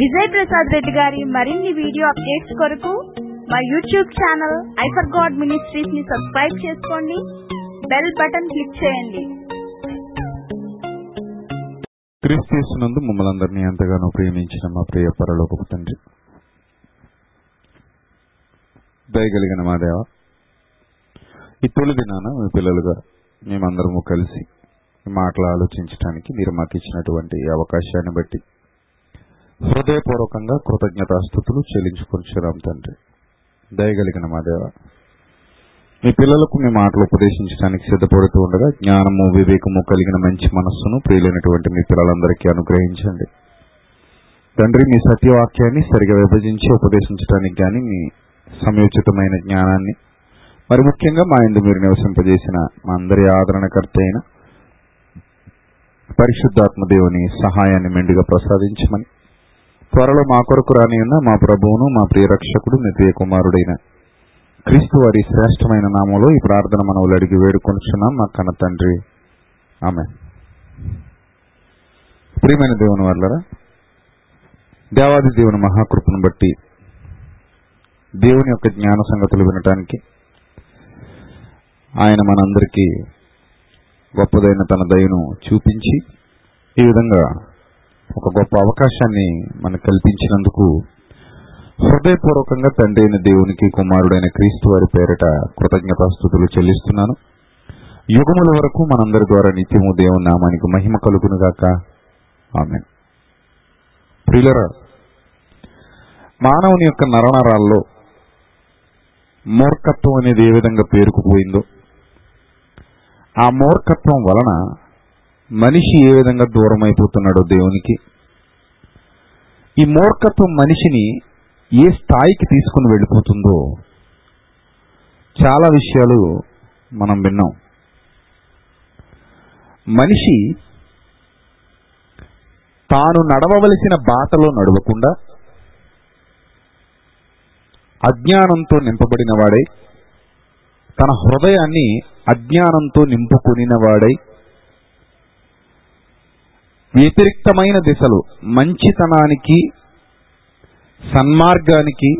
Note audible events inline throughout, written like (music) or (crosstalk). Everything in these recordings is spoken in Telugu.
విజయ్ ప్రసాద్ రెడ్డి గారి మరిన్ని వీడియో అప్డేట్స్ కొరకు మా యూట్యూబ్ ఛానల్ ఐఫర్ గాడ్ మినిస్ట్రీస్ని సబ్స్క్రైబ్ చేసుకోండి. బెల్ బటన్ క్లిక్ చేయండి. క్రీస్తునందు మమ్మల్ని అందరినీ ఎంతగానో ప్రేమించిన మా ప్రియ పరలోకపు తండ్రి. దయగలిగిన మా దేవ ఈ తొలి దినాన మీ పిల్లలుగా మేమందరము కలిసి మాటలు ఆలోచించడానికి మీరు మాకు ఇచ్చినటువంటి అవకాశాన్ని బట్టి హృదయపూర్వకంగా కృతజ్ఞతాస్థుతులు చెల్లించుకొనిచున్నాం తండ్రి. దయగలిగిన మా దేవ మీ పిల్లలకు మీ మాటలు ఉపదేశించడానికి సిద్ధపడుతూ ఉండగా జ్ఞానము వివేకము కలిగిన మంచి మనస్సును ప్రియులైనటువంటి మీ పిల్లలందరికీ అనుగ్రహించండి. తండ్రి మీ సత్యవాక్యాన్ని సరిగా విభజించి ఉపదేశించడానికి కానీ మీ సమయోచితమైన జ్ఞానాన్ని మరి ముఖ్యంగా మా ఇందు మీరు నివసింపజేసిన మా అందరి ఆదరణకర్త అయిన పరిశుద్ధాత్మ దేవుని సహాయాన్ని మెండుగా ప్రసాదించమని త్వరలో మా కొరకు రాని ఉన్న మా ప్రభువును మా ప్రియరక్షకుడు నిత్య కుమారుడైన క్రీస్తు వారి శ్రేష్టమైన నామంలో ఈ ప్రార్థన మనవులు అడిగి వేడుకొనిచున్నాం. మా కన్న తండ్రి. ఆమె ప్రియమైన దేవుని వర్లరా దేవాది దేవుని మహాకృపను బట్టి దేవుని యొక్క జ్ఞాన సంగతులు వినటానికి ఆయన మనందరికీ గొప్పదైన తన దయను చూపించి ఈ విధంగా ఒక గొప్ప అవకాశాన్ని మనకు కల్పించినందుకు హృదయపూర్వకంగా తండ్రి అయిన దేవునికి కుమారుడైన క్రీస్తు వారి పేరిట కృతజ్ఞతాస్థుతులు చెల్లిస్తున్నాను. యుగముల వరకు మనందరి ద్వారా నిత్యము దేవుని నామానికి మహిమ కలుగునుగాక ఆమె ప్రియులరా మానవుని యొక్క నరనరాల్లో మూర్ఖత్వం అనేది ఏ విధంగా పేరుకుపోయిందో ఆ మూర్ఖత్వం వలన మనిషి ఏ విధంగా దూరం అయిపోతున్నాడో దేవునికి? ఈ మూర్ఖత్వం మనిషిని ఏ స్థాయికి తీసుకుని వెళ్ళిపోతుందో చాలా విషయాలు మనం విన్నాం. మనిషి తాను నడవవలసిన బాటలో నడవకుండా అజ్ఞానంతో నింపబడిన వాడై తన హృదయాన్ని అజ్ఞానంతో నింపుకొనినవాడై వ్యతిరిక్తమైన దిశలు. మంచితనానికి సన్మార్గానికి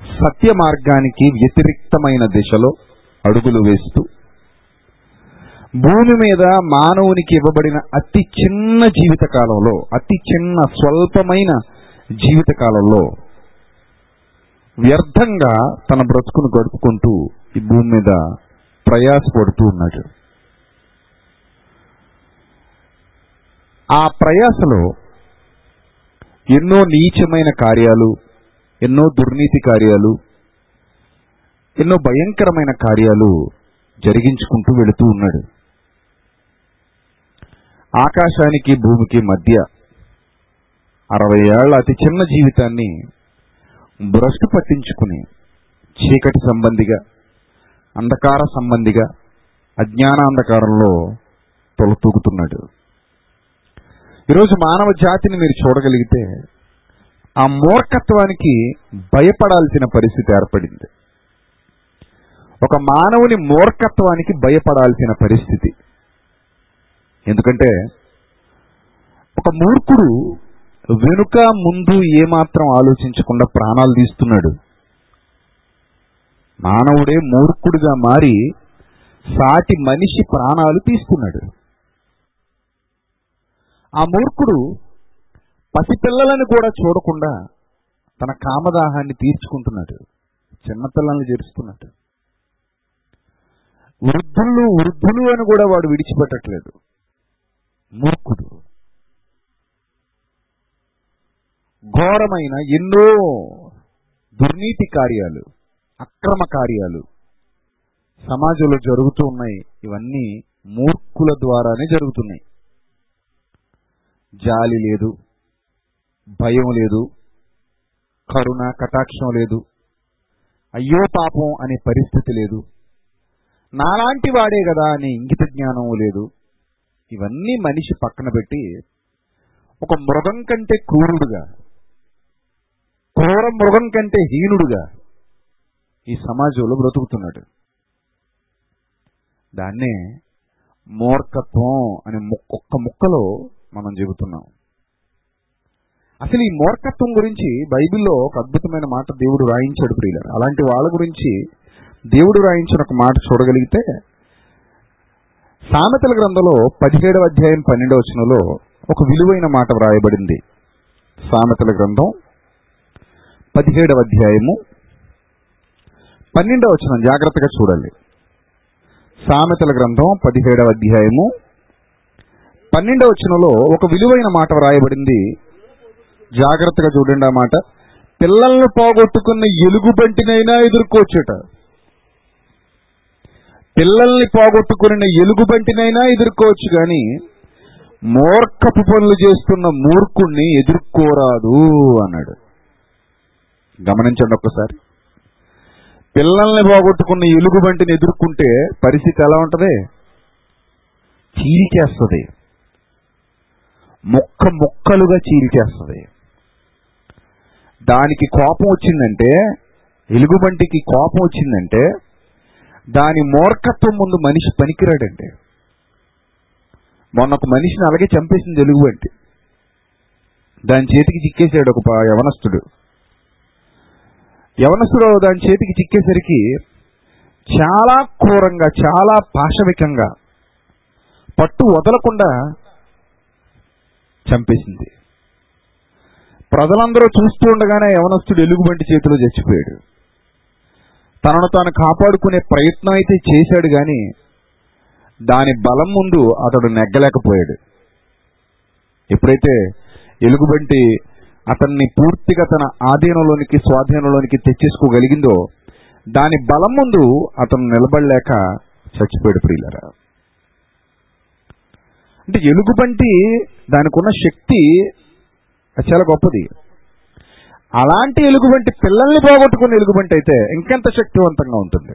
సత్య మార్గానికి వ్యతిరిక్తమైన దిశలో అడుగులు వేస్తూ. భూమి మీద మానవునికి ఇవ్వబడిన అతి చిన్న జీవిత కాలంలో అతి చిన్న స్వల్పమైన జీవితకాలంలో వ్యర్థంగా తన బ్రతుకును గడుపుకుంటూ ఈ భూమి మీద ప్రయాసపడుతూ ఉన్నాడు. ఆ ప్రయాసలో ఎన్నో నీచమైన కార్యాలు ఎన్నో దుర్నీతి కార్యాలు ఎన్నో భయంకరమైన కార్యాలు జరిగించుకుంటూ వెళుతూ ఉన్నాడు. ఆకాశానికి భూమికి మధ్య అరవై ఏళ్ళ అతి చిన్న జీవితాన్ని భ్రష్టు పట్టించుకుని చీకటి సంబంధిగా అంధకార సంబంధిగా అజ్ఞాన అంధకారంలో తొలతూగుతున్నాడు. ఈరోజు మానవ జాతిని మీరు చూడగలిగితే ఆ మూర్ఖత్వానికి భయపడాల్సిన పరిస్థితి ఏర్పడింది. ఒక మానవుని మూర్ఖత్వానికి భయపడాల్సిన పరిస్థితి. ఎందుకంటే ఒక మూర్ఖుడు వెనుక ముందు ఏమాత్రం ఆలోచించకుండా ప్రాణాలు తీస్తున్నాడు. మానవుడే మూర్ఖుడిగా మారి సాటి మనిషి ప్రాణాలు తీస్తున్నాడు. ఆ మూర్ఖుడు పసిపిల్లలను కూడా చూడకుండా తన కామదాహాన్ని తీర్చుకుంటున్నాడు. చిన్నపిల్లల్ని చేరుస్తున్నాడు వృద్ధులు వృద్ధులు అని కూడా వాడు విడిచిపెట్టట్లేదు. మూర్ఖుడు. ఘోరమైన ఎన్నో దుర్నీతి కార్యాలు అక్రమ కార్యాలు సమాజంలో జరుగుతూ ఉన్నాయి. ఇవన్నీ మూర్ఖుల ద్వారానే జరుగుతున్నాయి. జాలి లేదు భయం లేదు కరుణ కటాక్షం లేదు అయ్యో పాపం అనే పరిస్థితి లేదు. నాలాంటి వాడే కదా అనే ఇంగిత జ్ఞానం లేదు. ఇవన్నీ మనిషి పక్కన పెట్టి ఒక మృగం కంటే క్రూరుడుగా క్రూర మృగం కంటే హీనుడుగా ఈ సమాజంలో బ్రతుకుతున్నాడు. దాన్నే మూర్ఖత్వం అనే ముక్క- ఒక్క ముక్కలో మనం చెబుతున్నాం అసలు ఈ మూర్ఖత్వం గురించి బైబిల్లో ఒక అద్భుతమైన మాట దేవుడు రాయించాడు ప్రియులారు. అలాంటి వాళ్ళ గురించి దేవుడు రాయించిన ఒక మాట చూడగలిగితే సామెతల గ్రంథంలో పదిహేడవ అధ్యాయం పన్నెండవ వచనంలో ఒక విలువైన మాట వ్రాయబడింది. సామెతల గ్రంథం పదిహేడవ అధ్యాయము పన్నెండవ వచనం. జాగ్రత్తగా చూడాలి సామెతల గ్రంథం పదిహేడవ అధ్యాయము పన్నెండవ వచనంలో ఒక విలువైన మాట వ్రాయబడింది. జాగ్రత్తగా చూడండి ఆ మాట. పిల్లల్ని పోగొట్టుకున్న ఎలుగుబంటినైనా ఎదుర్కోవచ్చుట. పిల్లల్ని పోగొట్టుకున్న ఎలుగుబంటినైనా ఎదుర్కోవచ్చు కానీ మూర్ఖపు పనులు చేస్తున్న మూర్ఖుణ్ణి ఎదుర్కోరాదు అన్నాడు. గమనించండి ఒక్కసారి. పిల్లల్ని పోగొట్టుకున్న ఎలుగుబంటిని ఎదుర్కొంటే పరిస్థితి ఎలా ఉంటుంది? చీరికేస్తుంది ముక్క ముక్కలుగా చీల్చేస్తుంది. దానికి కోపం వచ్చిందంటే ఎలుగుబంటికి కోపం వచ్చిందంటే దాని మూర్ఖత్వం ముందు మనిషి పనికిరాడండి. మొన్న ఒక మనిషిని అలాగే చంపేసింది ఎలుగుబంటి. దాని చేతికి చిక్కేశాడు ఒక యవనస్తుడు. యవనస్తుడు దాని చేతికి చిక్కేసరికి చాలా క్రూరంగా చాలా పాశవికంగా పట్టు వదలకుండా చంపేసింది. ప్రజలందరూ చూస్తూ ఉండగానే యవనస్తుడు ఎలుగుబంటి చేతిలో చచ్చిపోయాడు. తనను తాను కాపాడుకునే ప్రయత్నం అయితే చేశాడు కానీ దాని బలం ముందు అతడు నెగ్గలేకపోయాడు. ఎప్పుడైతే ఎలుగుబంటి అతన్ని పూర్తిగా తన ఆధీనంలోనికి స్వాధీనంలోనికి తెచ్చేసుకోగలిగిందో దాని బలం ముందు అతను నిలబడలేక చచ్చిపోయాడు ప్రియులరా. అంటే ఎలుగుబంటి దానికి ఉన్న శక్తి చాలా గొప్పది. అలాంటి ఎలుగుబంటి పిల్లల్ని పోగొట్టుకున్న ఎలుగుబంటి అయితే ఇంకెంత శక్తివంతంగా ఉంటుంది.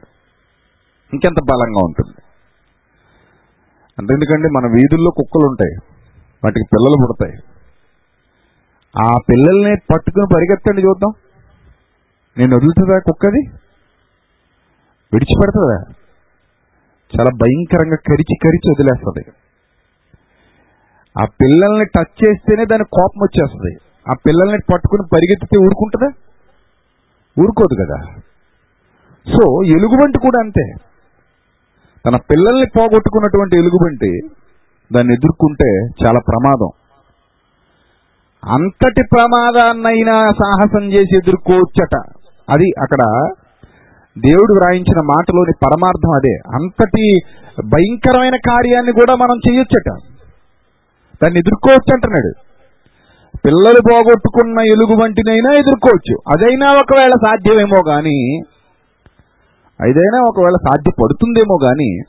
ఇంకెంత బలంగా ఉంటుంది. అంటే ఎందుకంటే మన వీధుల్లో కుక్కలు ఉంటాయి వాటికి పిల్లలు పుడతాయి. ఆ పిల్లల్ని పట్టుకుని పరిగెత్తండి చూద్దాం. నేను వదులుతుందా కుక్కది? విడిచిపెడుతుందా? చాలా భయంకరంగా కరిచి కరిచి వదిలేస్తుంది. ఆ పిల్లల్ని టచ్ చేస్తేనే దాని కోపం వచ్చేస్తుంది. ఆ పిల్లల్ని పట్టుకుని పరిగెత్తితే ఊరుకుంటుందా? ఊరుకోదు కదా. సో ఎలుగుబంటి కూడా అంతే. తన పిల్లల్ని పోగొట్టుకున్నటువంటి ఎలుగుబంటి దాన్ని ఎదుర్కొంటే చాలా ప్రమాదం. అంతటి ప్రమాదాన్నైనా సాహసం చేసి ఎదుర్కోవచ్చట. అది అక్కడ దేవుడు వ్రాయించిన మాటలోని పరమార్థం అదే. అంతటి భయంకరమైన కార్యాన్ని కూడా మనం చేయొచ్చట. దాన్ని ఎదుర్కోవచ్చు అంటున్నాడు. పిల్లలు పోగొట్టుకున్న ఎలుగు వంటినైనా ఎదుర్కోవచ్చు. అదైనా ఒకవేళ సాధ్యమేమో కానీ అదైనా ఒకవేళ సాధ్యపడుతుందేమో కానీ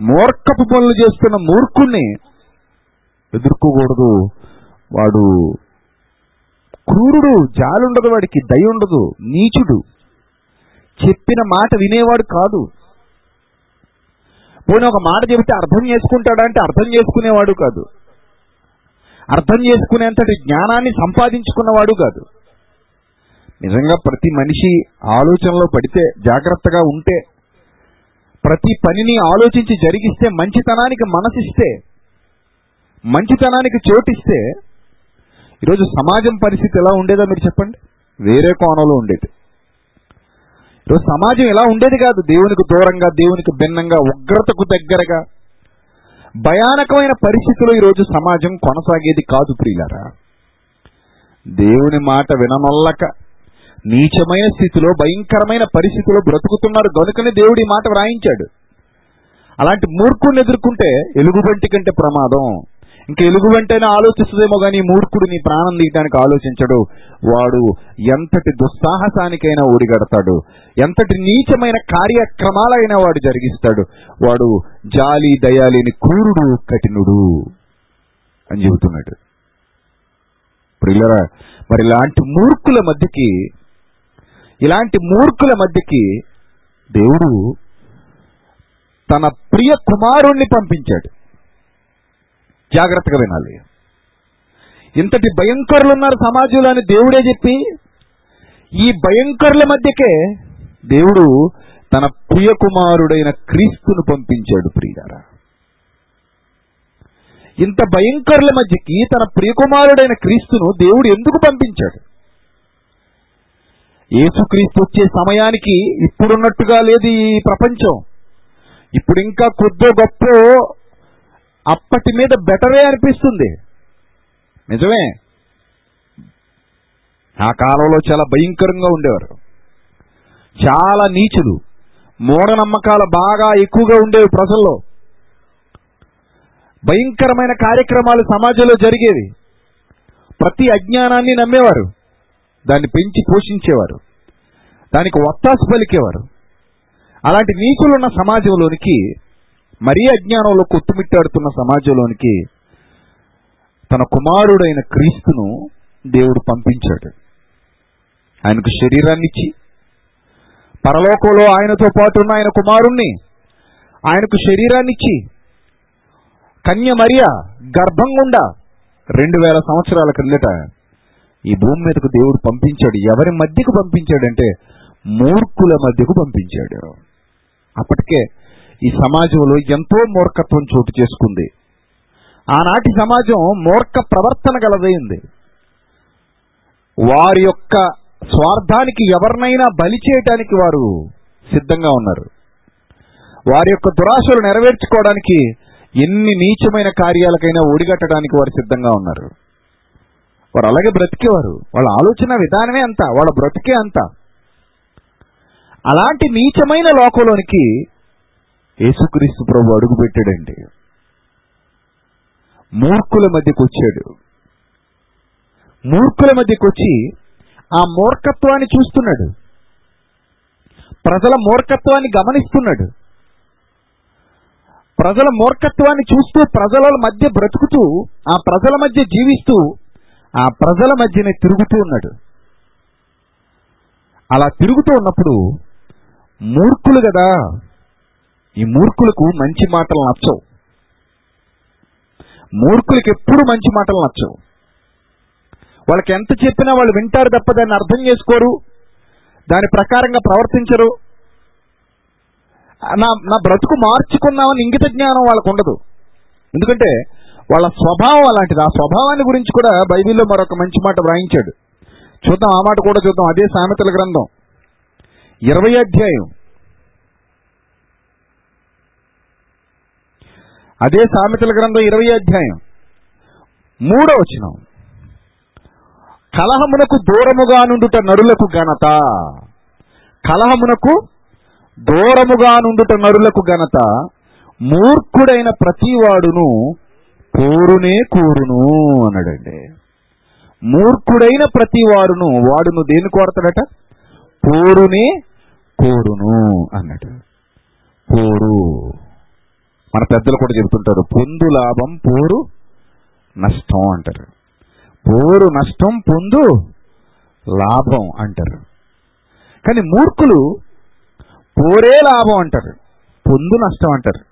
మూర్ఖపు పనులు చేస్తున్న మూర్ఖుణ్ణి ఎదుర్కోకూడదు. వాడు క్రూరుడు జాలుండదు వాడికి దయ ఉండదు నీచుడు. చెప్పిన మాట వినేవాడు కాదు. పోనీ ఒక మాట చెబితే అర్థం చేసుకుంటాడా అంటే అర్థం చేసుకునేవాడు కాదు. అర్థం చేసుకునేంతటి జ్ఞానాన్ని సంపాదించుకున్నవాడు కాదు. నిజంగా ప్రతి మనిషి ఆలోచనలో పడితే జాగ్రత్తగా ఉంటే ప్రతి పనిని ఆలోచించి జరిగిస్తే మంచితనానికి మనసిస్తే మంచితనానికి చోటిస్తే ఈరోజు సమాజం పరిస్థితి ఎలా ఉండేదో మీరు చెప్పండి. వేరే కోణంలో ఉండేది. ఈరోజు సమాజం ఎలా ఉండేది కాదు. దేవునికి దూరంగా దేవునికి భిన్నంగా ఉగ్రతకు దగ్గరగా భయానకమైన పరిస్థితిలో ఈరోజు సమాజం కొనసాగేది కాదు ప్రియులారా. దేవుని మాట విననొల్లక నీచమైన స్థితిలో భయంకరమైన పరిస్థితిలో బ్రతుకుతున్నారు. గనుకనే దేవుడి మాట వ్రాయించాడు. అలాంటి మూర్ఖుని ఎదుర్కొంటే ఎలుగుబంటి కంటే ప్రమాదం. ఇంక ఎలుగు వెంటనే ఆలోచిస్తుందేమో కానీ మూర్ఖుడు నీ ప్రాణం తీయడానికి ఆలోచించడు. వాడు ఎంతటి దుస్సాహసానికైనా ఊడిగడతాడు ఎంతటి నీచమైన కార్యక్రమాలైనా వాడు జరిగిస్తాడు. వాడు జాలి దయాలిని క్రూరుడు కఠినుడు అని చెబుతున్నాడు. ప్రియులరా మరి ఇలాంటి మూర్ఖుల మధ్యకి ఇలాంటి మూర్ఖుల మధ్యకి దేవుడు తన ప్రియ కుమారుణ్ణి పంపించాడు. జాగ్రత్తగా వినాలి. ఇంతటి భయంకరులు ఉన్నారు సమాజంలో అని దేవుడే చెప్పి ఈ భయంకరుల మధ్యకే దేవుడు తన ప్రియకుమారుడైన క్రీస్తును పంపించాడు ప్రియారా ఇంత భయంకరుల మధ్యకి తన ప్రియకుమారుడైన క్రీస్తును దేవుడు ఎందుకు పంపించాడు? యేసుక్రీస్తు వచ్చే సమయానికి ఇప్పుడున్నట్టుగా లేదు ఈ ప్రపంచం. ఇప్పుడు ఇంకా కొద్దో గొప్ప అప్పటి మీద బెటరే అనిపిస్తుంది. నిజమే. ఆ కాలంలో చాలా భయంకరంగా ఉండేవారు. చాలా నీచులు. మూఢనమ్మకాలు బాగా ఎక్కువగా ఉండేవి ప్రజల్లో. భయంకరమైన కార్యక్రమాలు సమాజంలో జరిగేవి. ప్రతి అజ్ఞానాన్ని నమ్మేవారు. దాన్ని పెంచి పోషించేవారు. దానికి ఒత్తాసు పలికేవారు. అలాంటి నీచులున్న సమాజంలోనికి మరీ అజ్ఞానంలో కొట్టుమిట్టాడుతున్న సమాజంలోనికి తన కుమారుడైన క్రీస్తును దేవుడు పంపించాడు. ఆయనకు శరీరాన్ని ఇచ్చి పరలోకంలో ఆయనతో పాటు ఉన్న ఆయన కుమారుణ్ణి ఆయనకు శరీరాన్ని ఇచ్చి కన్య మరియ గర్భం గుండా రెండు వేల సంవత్సరాల క్రిందట ఈ భూమి మీదకు దేవుడు పంపించాడు. ఎవరి మధ్యకు పంపించాడంటే మూర్ఖుల మధ్యకు పంపించాడు. అప్పటికే ఈ సమాజంలో ఎంతో మూర్ఖత్వం చోటు చేసుకుంది. ఆనాటి సమాజం మూర్ఖ ప్రవర్తన గలదైంది. వారి యొక్క స్వార్థానికి ఎవరినైనా బలి చేయటానికి వారు సిద్ధంగా ఉన్నారు. వారి యొక్క దురాశలు నెరవేర్చుకోవడానికి ఎన్ని నీచమైన కార్యాలకైనా ఒడిగట్టడానికి వారు సిద్ధంగా ఉన్నారు. వారు అలాగే బ్రతికేవారు. వాళ్ళ ఆలోచన విధానమే అంత వాళ్ళ బ్రతికే అంత. అలాంటి నీచమైన లోకంలోనికి యేసుక్రీస్తు ప్రభు అడుగు పెట్టాడండి. మూర్ఖుల మధ్యకు వచ్చాడు మూర్ఖుల మధ్యకు వచ్చి ఆ మూర్ఖత్వాన్ని చూస్తున్నాడు. ప్రజల మూర్ఖత్వాన్ని గమనిస్తున్నాడు. ప్రజల మూర్ఖత్వాన్ని చూస్తూ ప్రజల మధ్య బ్రతుకుతూ ఆ ప్రజల మధ్య జీవిస్తూ ఆ ప్రజల మధ్యనే తిరుగుతూ ఉన్నాడు. అలా తిరుగుతూ ఉన్నప్పుడు మూర్ఖులు కదా ఈ మూర్ఖులకు మంచి మాటలు నచ్చవు. మూర్ఖులకు ఎప్పుడు మంచి మాటలు నచ్చవు. వాళ్ళకి ఎంత చెప్పినా వాళ్ళు వింటారు తప్ప దాన్ని అర్థం చేసుకోరు. దాని ప్రకారంగా ప్రవర్తించరు. నా నా బ్రతుకు మార్చుకున్నామని ఇంగిత జ్ఞానం వాళ్ళకు ఉండదు ఎందుకంటే వాళ్ళ స్వభావం అలాంటిది. ఆ స్వభావాన్ని గురించి కూడా బైబిల్లో మరొక మంచి మాట వ్రాయించాడు. చూద్దాం ఆ మాట కూడా చూద్దాం. అదే సామెతల గ్రంథం. ఇరవై అధ్యాయం. అదే సామెతల గ్రంథం ఇరవై అధ్యాయం. మూడో వచనం. కలహమునకు దూరముగా నుండుట నరులకు ఘనత. కలహమునకు దూరముగా నుండుట నరులకు ఘనత. మూర్ఖుడైన ప్రతివాడును కోరునే కోరును అన్నాడండి. మూర్ఖుడైన ప్రతివాడును వాడును దేని కోరతాడట? కోరునే కోరును అన్నాడు. కోరు. మన పెద్దలు కూడా చెబుతుంటారు పొందు లాభం పోరు నష్టం అంటారు. పోరు నష్టం పొందు లాభం అంటారు. కానీ మూర్ఖులు పోరే లాభం అంటారు పొందు నష్టం అంటారు.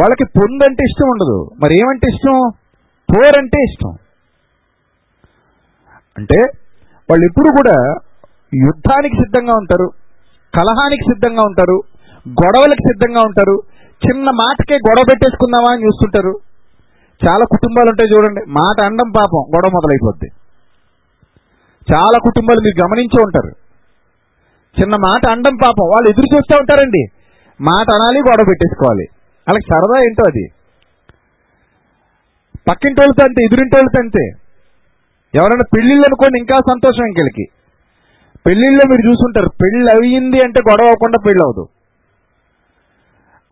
వాళ్ళకి పొందు అంటే ఇష్టం ఉండదు. మరి ఏమంటే ఇష్టం? పోరంటే ఇష్టం. అంటే వాళ్ళు ఎప్పుడు కూడా యుద్ధానికి సిద్ధంగా ఉంటారు కలహానికి సిద్ధంగా ఉంటారు గొడవలకు సిద్ధంగా ఉంటారు. చిన్న మాటకే గొడవ పెట్టేసుకుందామా అని చూస్తుంటారు. చాలా కుటుంబాలు ఉంటాయి చూడండి. మాట అండం పాపం. గొడవ మొదలైపోద్ది. చాలా కుటుంబాలు మీరు గమనించే ఉంటారు. చిన్న మాట అండం పాపం. వాళ్ళు ఎదురు చూస్తూ ఉంటారండి. మాట అనాలి గొడవ పెట్టేసుకోవాలి. వాళ్ళకి సరదా ఏంటో అది. పక్కింటి వాళ్ళతో అంతే ఎదురింటి వాళ్ళతో అంతే. ఎవరైనా పెళ్ళిళ్ళు అనుకోండి ఇంకా సంతోషం ఇంకెళ్ళకి. పెళ్ళిళ్ళలో మీరు చూసుంటారు పెళ్ళి అయ్యింది అంటే గొడవ అవ్వకుండా పెళ్ళి అవ్వదు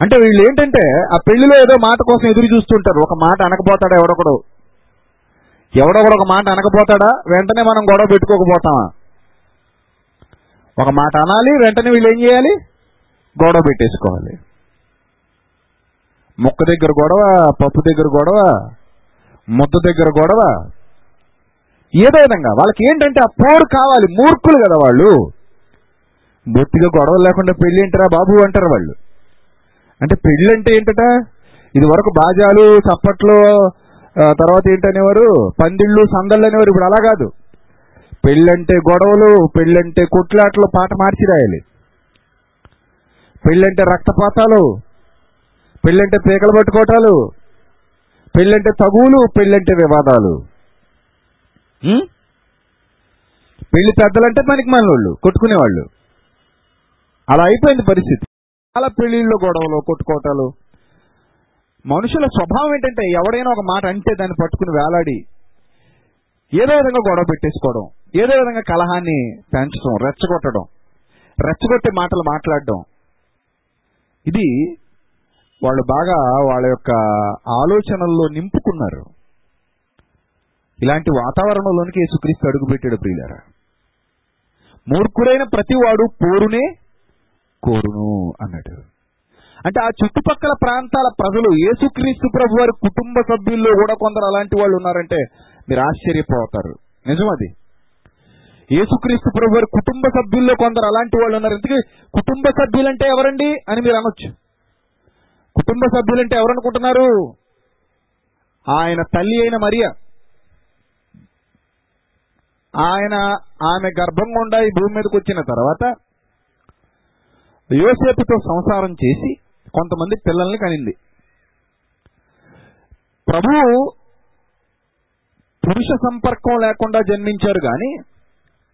అంటే వీళ్ళు ఏంటంటే ఆ పెళ్ళిలో ఏదో మాట కోసం ఎదురు చూస్తుంటారు. ఒక మాట అనకపోతాడా ఎవడొకడు? ఎవడొకడు ఒక మాట అనకపోతాడా? వెంటనే మనం గొడవ పెట్టుకోకపోతామా? ఒక మాట అనాలి వెంటనే వీళ్ళు ఏం చేయాలి? గొడవ పెట్టేసుకోవాలి. ముక్క దగ్గర గొడవ పప్పు దగ్గర గొడవ ముద్ద దగ్గర గొడవ. ఏదో విధంగా వాళ్ళకి ఏంటంటే ఆ పోరు కావాలి మూర్ఖులు కదా వాళ్ళు. బొత్తిగా గొడవ లేకుండా పెళ్ళి అంటారా బాబు అంటారు వాళ్ళు. అంటే పెళ్ళంటే అంటే ఏంటట? ఇది వరకు బాజాలు చప్పట్లు తర్వాత ఏంటనేవారు? పందిళ్ళు సందళ్ళు అనేవారు ఇప్పుడు అలా కాదు. పెళ్ళంటే గొడవలు పెళ్ళంటే కొట్లాట్లు పాట మార్చి రాయాలి పెళ్ళంటే రక్తపాతాలు పెళ్ళంటే పీకలు పట్టుకోవటాలు పెళ్ళంటే తగువులు పెళ్ళంటే వివాదాలు. పెళ్ళి పెద్దలంటే పనికి మనోళ్ళు కొట్టుకునేవాళ్ళు. అలా అయిపోయింది పరిస్థితి. చాలా పెళ్ళిళ్ళు గొడవలు కొట్టుకోవటాలు. మనుషుల స్వభావం ఏంటంటే ఎవడైనా ఒక మాట అంటే దాన్ని పట్టుకుని వేలాడి ఏదో విధంగా గొడవ పెట్టేసుకోవడం ఏదో విధంగా కలహాన్ని పెంచడం రెచ్చగొట్టడం రెచ్చగొట్టే మాటలు మాట్లాడడం. ఇది వాళ్ళు బాగా వాళ్ళ యొక్క ఆలోచనల్లో నింపుకున్నారు. ఇలాంటి వాతావరణంలోనికి యేసుక్రీస్తు అడుగుపెట్టాడు ప్రియులారా. మూర్ఖుడైన ప్రతివాడు పోరునే కోరును అన్నాడు. అంటే ఆ చుట్టుపక్కల ప్రాంతాల ప్రజలు యేసుక్రీస్తు ప్రభు వారి కుటుంబ సభ్యుల్లో కూడా కొందరు అలాంటి వాళ్ళు ఉన్నారంటే మీరు ఆశ్చర్యపోతారు. నిజం అది యేసుక్రీస్తు ప్రభు వారి కుటుంబ సభ్యుల్లో కొందరు అలాంటి వాళ్ళు ఉన్నారు. ఎందుకంటే కుటుంబ సభ్యులంటే ఎవరండి అని మీరు అనొచ్చు. కుటుంబ సభ్యులంటే ఎవరనుకుంటున్నారు ఆయన తల్లి అయిన మరియ. ఆయన ఆమె గర్భంగా గుండా ఈ భూమి మీదకి వచ్చిన తర్వాత యోసేపుతో సంసారం చేసి కొంతమంది పిల్లల్ని కనింది. ప్రభువు పురుష సంపర్కం లేకుండా జన్మించారు కానీ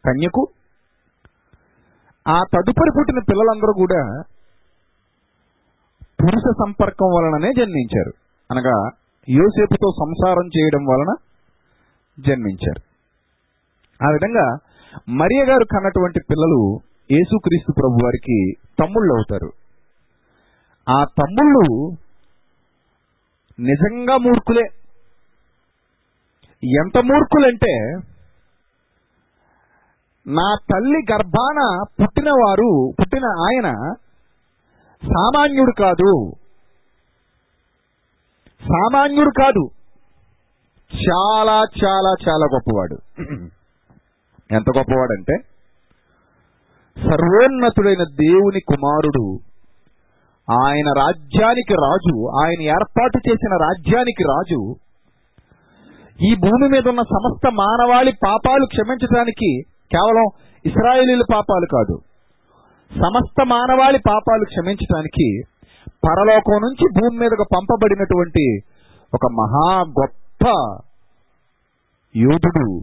కన్యకు ఆ తదుపరి పుట్టిన పిల్లలందరూ కూడా పురుష సంపర్కం వలననే జన్మించారు. అనగా యోసేపుతో సంసారం చేయడం వలన జన్మించారు. ఆ విధంగా మరియ గారు కన్నటువంటి పిల్లలు యేసుక్రీస్తు ప్రభు వారికి తమ్ముళ్ళు అవుతారు. ఆ తమ్ముళ్ళు నిజంగా మూర్ఖులే. ఎంత మూర్ఖులంటే నా తల్లి గర్భాన పుట్టినవారు పుట్టిన ఆయన సామాన్యుడు కాదు. సామాన్యుడు కాదు. చాలా చాలా చాలా గొప్పవాడు. (clears throat) ఎంత గొప్పవాడంటే సర్వోన్నతుడైన దేవుని కుమారుడు. ఆయన రాజ్యానికి రాజు ఆయన ఏర్పాటు చేసిన రాజ్యానికి రాజు. ఈ భూమి మీద ఉన్న సమస్త మానవాళి పాపాలు క్షమించడానికి కేవలం ఇస్రాయేలీల పాపాలు కాదు. సమస్త మానవాళి పాపాలు క్షమించడానికి పరలోకం నుంచి భూమి మీదకు పంపబడినటువంటి ఒక మహా గొప్ప యోధుడు.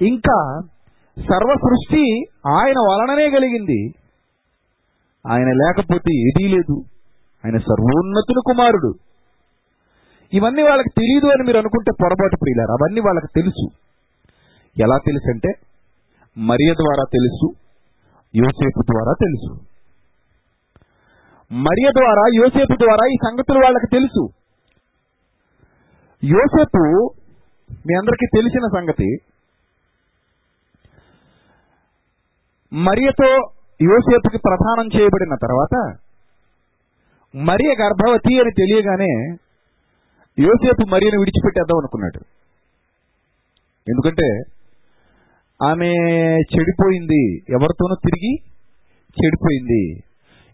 ఇంకా సర్వ సృష్టి ఆయన వలననే కలిగింది. ఆయన లేకపోతే ఏదీ లేదు. ఆయన సర్వోన్నతుని కుమారుడు. ఇవన్నీ వాళ్ళకి తెలియదు అని మీరు అనుకుంటే పొరపాటు ప్రియులారు అవన్నీ వాళ్ళకి తెలుసు. ఎలా తెలుసు అంటే మరియ ద్వారా తెలుసు యోసేపు ద్వారా తెలుసు. మరియ ద్వారా యోసేపు ద్వారా ఈ సంగతులు వాళ్ళకి తెలుసు. యోసేపు మీ అందరికీ తెలిసిన సంగతి మరియతో యోసేపుకి ప్రధానం చేయబడిన తర్వాత మరియ గర్భవతి అని తెలియగానే యోసేపు మరియను విడిచిపెట్టేద్దాం అనుకున్నాడు. ఎందుకంటే ఆమె చెడిపోయింది ఎవరితోనూ తిరిగి చెడిపోయింది.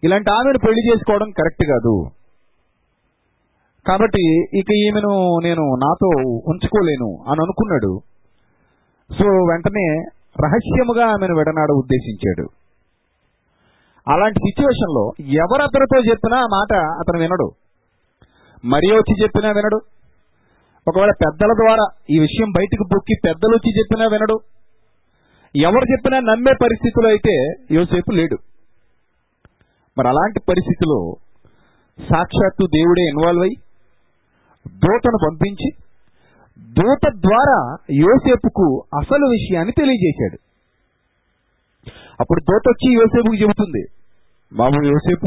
ఇలాంటి ఆమెను పెళ్ళి చేసుకోవడం కరెక్ట్ కాదు. కాబట్టి ఇక ఈమెను నేను నాతో ఉంచుకోలేను అని అనుకున్నాడు. సో వెంటనే రహస్యముగా ఆమెను విడనాడ ఉద్దేశించాడు. అలాంటి సిచ్యువేషన్లో ఎవరతనితో ఎవరు అతనితో చెప్పినా ఆ మాట అతను వినడు. మరి వచ్చి చెప్పినా వినడు. ఒకవేళ పెద్దల ద్వారా ఈ విషయం బయటకు పొక్కి పెద్దలు వచ్చి చెప్పినా వినడు. ఎవరు చెప్పినా నమ్మే పరిస్థితిలో అయితే యోసేపు లేడు. మరి అలాంటి పరిస్థితిలో సాక్షాత్తు దేవుడే ఇన్వాల్వ్ అయి దూతను పంపించి దూత ద్వారా యోసేపుకు అసలు విషయాన్ని తెలియజేశాడు. అప్పుడు దూత వచ్చి యోసేపుకు చెబుతుంది మామూలు యోసేపు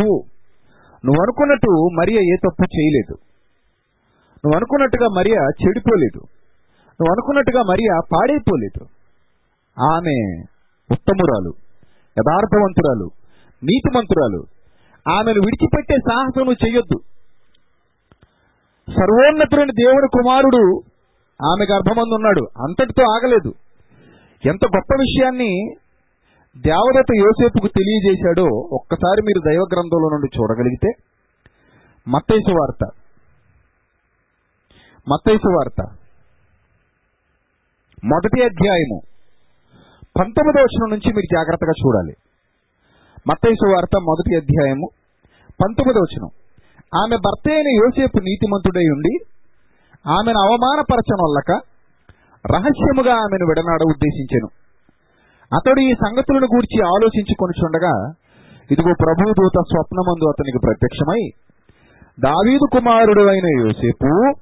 నువ్వు అనుకున్నట్టు మరియ ఏ తప్పు చేయలేదు. నువ్వు అనుకున్నట్టుగా మరియ చెడిపోలేదు. నువ్వు అనుకున్నట్టుగా మరియ పాడైపోలేదు. ఆమె ఉత్తమురాలు యథార్థవంతురాలు నీతిమంతురాలు. ఆమెను విడిచిపెట్టే సాహసం నువ్వు చెయ్యొద్దు సర్వోన్నతుడైన దేవుడు కుమారుడు ఆమె గర్భమందు ఉన్నాడు. అంతటితో ఆగలేదు. ఎంత గొప్ప విషయాన్ని దేవదత్త యోసేపుకు తెలియజేశాడో ఒక్కసారి మీరు దైవ గ్రంథంలో నుండి చూడగలిగితే మత్తైసు వార్త. మత్తైసు వార్త. మొదటి అధ్యాయము. పంతొమ్మిదో వచనం నుంచి మీరు జాగ్రత్తగా చూడాలి. మత్తైసు వార్త మొదటి అధ్యాయము. పంతొమ్మిదో వచనం. ఆమె భర్త అయిన యోసేపు నీతిమంతుడై ఉండి ఆమెను అవమానపరచనొల్లక రహస్యముగా ఆమెను విడనాడ ఉద్దేశించెను. అతడు ఈ సంగతులను గూర్చి ఆలోచించుకొనిచుండగా ఇదిగో ప్రభుదూత స్వప్నమందు అతనికి ప్రత్యక్షమై దావీదు కుమారుడు అయిన యోసేపు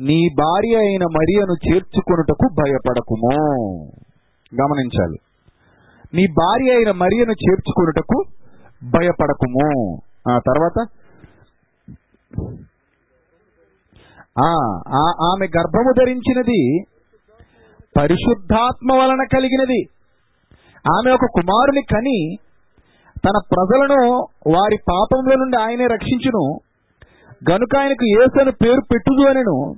నీ భార్య అయిన మరియను చేర్చుకొనుటకు భయపడకుము. గమనించాలి. నీ భార్య అయిన మరియను చేర్చుకొనుటకు భయపడకుము. ఆ తర్వాత ఆమె గర్భము ధరించినది పరిశుద్ధాత్మ వలన కలిగినది. ఆమె ఒక కుమారుని కని తన ప్రజలను వారి పాపముల నుండి ఆయనే రక్షించును. గనుక ఆయనకు ఏసను పేరు పెట్టుదు అనెను.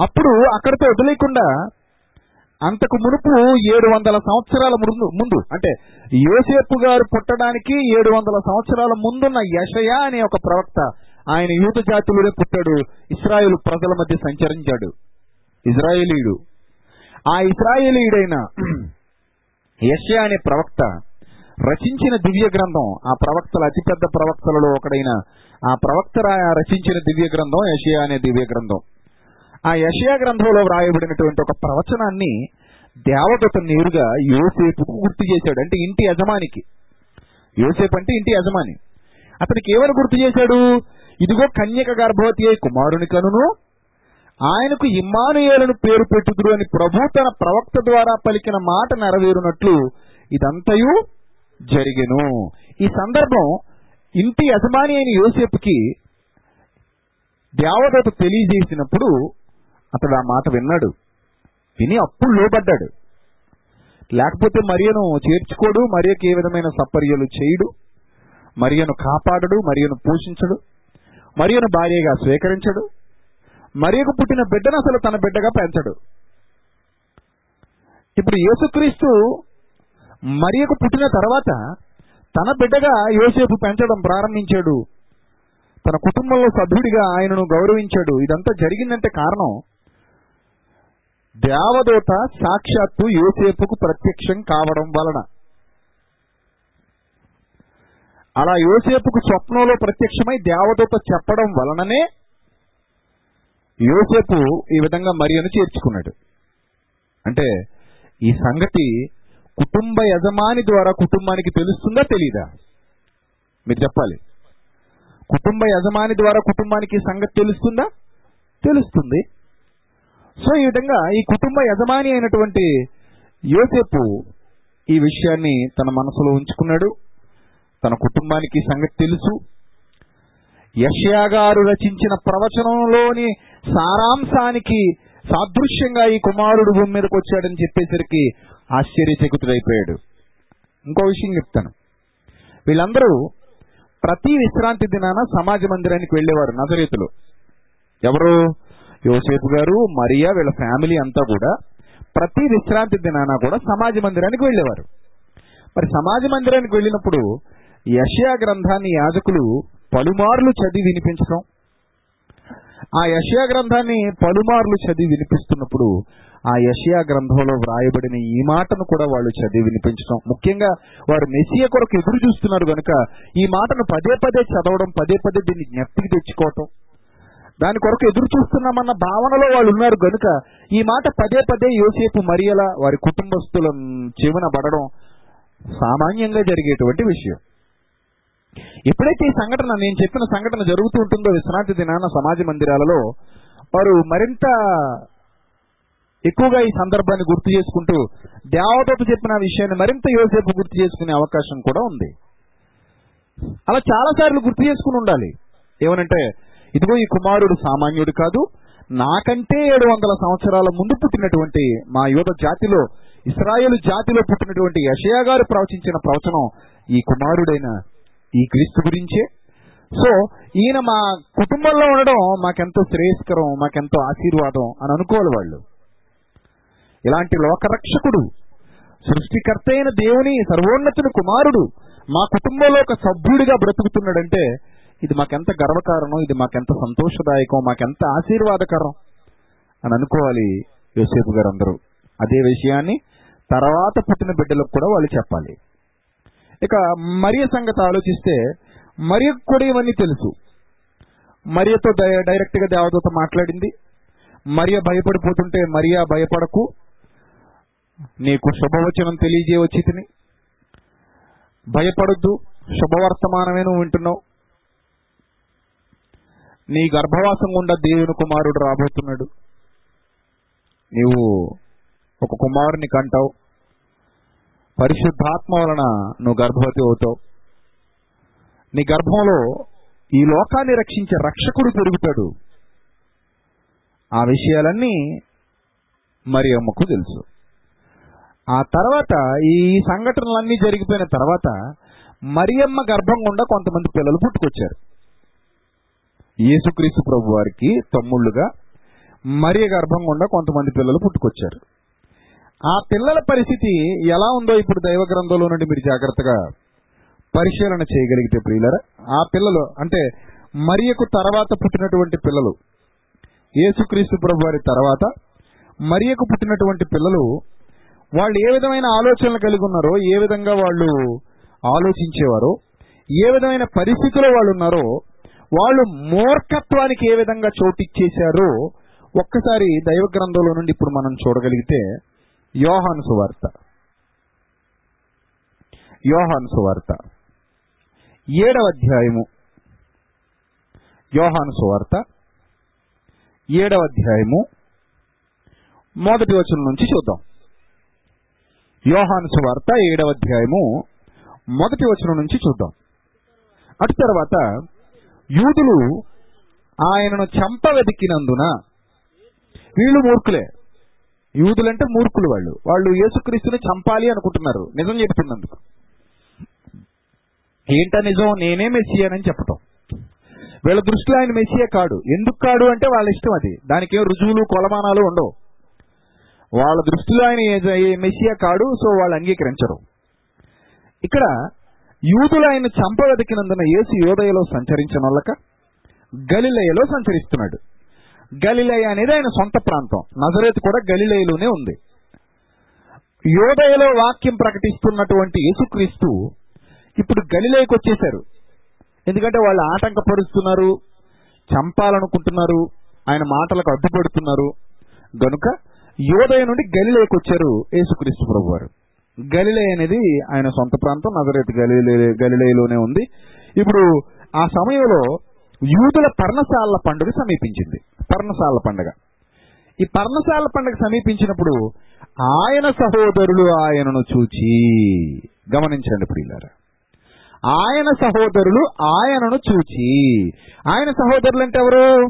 అప్పుడు అక్కడితో వదిలేకుండా అంతకు మునుపు ఏడు వందల సంవత్సరాల ముందు ముందు అంటే యోసేపు గారు పుట్టడానికి ఏడు వందల సంవత్సరాల ముందున్న యషయా అనే ఒక ప్రవక్త ఆయన యూత జాతులుడే పుట్టాడు. ఇస్రాయేల్ ప్రజల మధ్య సంచరించాడు. ఇజ్రాయేలీయుడు. ఆ ఇస్రాయేలీయుడైన (clears throat) యష్యా అనే ప్రవక్త రచించిన దివ్య గ్రంథం ఆ ప్రవక్తల అతిపెద్ద ప్రవక్తలలో ఒకడైన ఆ ప్రవక్త రచించిన దివ్య గ్రంథం యషియా అనే దివ్య గ్రంథం. ఆ యషియా గ్రంథంలో వ్రాయబడినటువంటి ఒక ప్రవచనాన్ని దేవదూత నేరుగా యోసేపుకు గుర్తు చేశాడు. అంటే ఇంటి యజమానికి. యోసేపు అంటే ఇంటి యజమాని. అతనికి ఏమని గుర్తు చేశాడు? ఇదిగో కన్యక గర్భవతి అయి కుమారుని కనును. ఆయనకు ఇమ్మానుయేలను పేరు పెట్టుదురు అని ప్రభు తన ప్రవక్త ద్వారా పలికిన మాట నెరవేరునట్లు ఇదంతయు జరిగెను. ఈ సందర్భం ఇంటి యజమాని అయిన యోసేపుకి దేవదత తెలియజేసినప్పుడు అతడు ఆ మాట విన్నాడు. విని అప్పుడు లోబడ్డాడు. లేకపోతే మరియను చేర్చుకోడు మరియకి ఏ విధమైన సపర్యలు చేయడు? మరియను కాపాడడు మరియను పోషించడు. మరియును భార్యగా స్వీకరించడు. మరియకు పుట్టిన బిడ్డను అసలు తన బిడ్డగా పెంచడు. ఇప్పుడు యేసుక్రీస్తు మరియకు పుట్టిన తర్వాత తన బిడ్డగా యోసేపు పెంచడం ప్రారంభించాడు. తన కుటుంబంలో సభ్యుడిగా ఆయనను గౌరవించాడు. ఇదంతా జరిగిందంటే కారణం దేవదూత సాక్షాత్తు యోసేపుకు ప్రత్యక్షం కావడం వలన. అలా యోసేపుకు స్వప్నంలో ప్రత్యక్షమై దేవదూత చెప్పడం వలననే యోసేపు ఈ విధంగా మరియను చేర్చుకున్నాడు. అంటే ఈ సంగతి కుటుంబ యజమాని ద్వారా కుటుంబానికి తెలుస్తుందా తెలీదా? మీరు చెప్పాలి. కుటుంబ యజమాని ద్వారా కుటుంబానికి సంగతి తెలుస్తుందా? తెలుస్తుంది. సో ఈ విధంగా ఈ కుటుంబ యజమాని అయినటువంటి యోసేపు ఈ విషయాన్ని తన మనసులో ఉంచుకున్నాడు. తన కుటుంబానికి సంగతి తెలుసు. యషయా గారు రచించిన ప్రవచనంలోని సారాంశానికి సాదృశ్యంగా ఈ కుమారుడు భూమి మీదకి వచ్చాడని చెప్పేసరికి ఆశ్చర్యచకితుడైపోయాడు. ఇంకో విషయం చెప్తాను. వీళ్ళందరూ ప్రతి విశ్రాంతి దినాన సమాజ మందిరానికి వెళ్ళేవారు నజరేతులు. ఎవరు? యోసేపు గారు మరియా వీళ్ళ ఫ్యామిలీ అంతా కూడా ప్రతి విశ్రాంతి దినాన కూడా సమాజ మందిరానికి వెళ్ళేవారు. మరి సమాజ మందిరానికి వెళ్ళినప్పుడు యషయా గ్రంథాన్ని యాజకులు పలుమార్లు చదివి వినిపించడం ఆ యషయా గ్రంథాన్ని పలుమార్లు చదివి వినిపిస్తున్నప్పుడు ఆ యషయా గ్రంథంలో వ్రాయబడిన ఈ మాటను కూడా వాళ్ళు చదివి వినిపించడం ముఖ్యంగా వారు మెస్సియ కొరకు ఎదురు చూస్తున్నారు కనుక ఈ మాటను పదే పదే చదవడం పదే పదే దీన్ని జ్ఞప్తికి తెచ్చుకోవటం. దాని కొరకు ఎదురు చూస్తున్నామన్న భావనలో వాళ్ళు ఉన్నారు కనుక ఈ మాట పదే పదే యోసేపు మరియల వారి కుటుంబస్తుల చెవిన పడడం సామాన్యంగా జరిగేటువంటి విషయం. ఎప్పుడైతే ఈ సంఘటన నేను చెప్పిన సంఘటన జరుగుతూ ఉంటుందో విశ్రాంతి దినాన సమాజ మందిరాలలో వారు మరింత ఎక్కువగా ఈ సందర్భాన్ని గుర్తు చేసుకుంటూ దేవదూత చెప్పిన విషయాన్ని మరింత యోసేపు గుర్తు చేసుకునే అవకాశం కూడా ఉంది. అలా చాలా సార్లు గుర్తు చేసుకుని ఉండాలి. ఏమనంటే ఇదిగో ఈ కుమారుడు సామాన్యుడు కాదు నాకంటే ఏడు వందల సంవత్సరాల ముందు పుట్టినటువంటి మా యోధ జాతిలో ఇస్రాయేల్ జాతిలో పుట్టినటువంటి యషయా గారు ప్రవచించిన ప్రవచనం ఈ కుమారుడైన ఈ క్రీస్తు గురించే. సో ఈయన మా కుటుంబంలో ఉండడం మాకెంతో శ్రేయస్కరం మాకెంతో ఆశీర్వాదం అని అనుకోవాలి వాళ్ళు. ఇలాంటి లోకరక్షకుడు సృష్టికర్త అయిన దేవుని సర్వోన్నతుని కుమారుడు మా కుటుంబంలో ఒక సభ్యుడిగా బ్రతుకుతున్నాడంటే ఇది మాకెంత గర్వకారణం ఇది మాకెంత సంతోషదాయకం మాకెంత ఆశీర్వాదకరం అని అనుకోవాలి యోసేపు గారు అందరూ అదే విషయాన్ని తర్వాత పుట్టిన బిడ్డలకు కూడా వాళ్ళు చెప్పాలి. ఇక మరియ సంగతి ఆలోచిస్తే మరియకు కూడా ఇవన్నీ తెలుసు. మరియతో డై- డైరెక్ట్గా దేవదూత మాట్లాడింది. మరియ భయపడిపోతుంటే మరియా భయపడకు. నీకు శుభవచనం తెలియజేయవచ్చి తిని భయపడొద్దు శుభవర్తమానమే నువ్వు వింటున్నావు. నీ గర్భవాసం గుండా దేవుని కుమారుడు రాబోతున్నాడు. నీవు ఒక కుమారుని కంటావు. పరిశుద్ధాత్మ వలన నువ్వు గర్భవతి అవుతావు. నీ గర్భంలో ఈ లోకాన్ని రక్షించే రక్షకుడు పెరుగుతాడు ఆ విషయాలన్నీ మరి అమ్మకు తెలుసు. ఆ తర్వాత ఈ సంఘటనలన్నీ జరిగిపోయిన తర్వాత మరియమ్మ గర్భం గుండా కొంతమంది పిల్లలు పుట్టుకొచ్చారు. యేసుక్రీస్తు ప్రభు వారికి తమ్ముళ్ళుగా మరియ గర్భం గుండా కొంతమంది పిల్లలు పుట్టుకొచ్చారు. ఆ పిల్లల పరిస్థితి ఎలా ఉందో ఇప్పుడు దైవ గ్రంథంలో నుండి మీరు జాగ్రత్తగా పరిశీలన చేయగలిగితే ప్రియులరా ఆ పిల్లలు అంటే మరియకు తర్వాత పుట్టినటువంటి పిల్లలు యేసుక్రీస్తు ప్రభు వారి తర్వాత మరియకు పుట్టినటువంటి పిల్లలు వాళ్ళు ఏ విధమైన ఆలోచనలు కలిగి ఉన్నారో ఏ విధంగా వాళ్ళు ఆలోచించేవారో ఏ విధమైన పరిస్థితిలో వాళ్ళు ఉన్నారో వాళ్ళు మూర్ఖత్వానికి ఏ విధంగా చోటిచ్చేశారో ఒక్కసారి దైవ గ్రంథంలో నుండి ఇప్పుడు మనం చూడగలిగితే యోహాను సువార్త. యోహాను సువార్త. ఏడవ అధ్యాయము. యోహాను సువార్త. ఏడవ అధ్యాయము. మొదటి వచనం నుంచి చూద్దాం. యోహాను సువార్త ఏడవ అధ్యాయము. మొదటి వచనం నుంచి చూద్దాం. అటు తర్వాత యూదులు ఆయనను చంప వెతికినందున వీళ్ళు మూర్ఖులే. యూదులంటే మూర్ఖులు వాళ్ళు. వాళ్ళు యేసుక్రీస్తుని చంపాలి అనుకుంటున్నారు. నిజం చెప్తున్నందుకు ఏంట నిజం? నేనే మెస్సియానని చెప్పటం. వీళ్ళ దృష్టిలో ఆయన మెస్సియా కాడు. ఎందుకు కాడు అంటే వాళ్ళ ఇష్టం అది. దానికి ఏం రుజువులు కొలమానాలు ఉండవు. వాళ్ళ దృష్టిలో ఆయన ఏ- మెస్సియా కాడు సో వాళ్ళు అంగీకరించరు. ఇక్కడ యూదులు ఆయన చంపవెతికినందున యేసు యోదయలో సంచరించనొల్లక గలిలయలో సంచరిస్తున్నాడు. గలిలయ అనేది ఆయన సొంత ప్రాంతం. నజరేత్ కూడా గలిలయలోనే ఉంది. యోదయలో వాక్యం ప్రకటిస్తున్నటువంటి యేసుక్రీస్తు ఇప్పుడు గలిలయకు వచ్చేశారు. ఎందుకంటే వాళ్ళు ఆటంకపరుస్తున్నారు చంపాలనుకుంటున్నారు ఆయన మాటలకు అడ్డుపడుతున్నారు. గనుక యోదయ నుండి గలిలయకు వచ్చారు యేసుక్రీస్తు ప్రభు వారు గలిలయ అనేది ఆయన సొంత ప్రాంతం నజరేత్ గలిలే గలిలయలోనే ఉంది. ఇప్పుడు ఆ సమయంలో యూదుల పర్ణశాల పండుగ సమీపించింది. పర్ణశాల పండుగ. ఈ పర్ణశాల పండుగ సమీపించినప్పుడు ఆయన సహోదరులు ఆయనను చూచి గమనించండి ప్రియులారా. ఆయన సహోదరులు ఆయనను చూచి ఆయన సహోదరులు అంటే ఎవరు?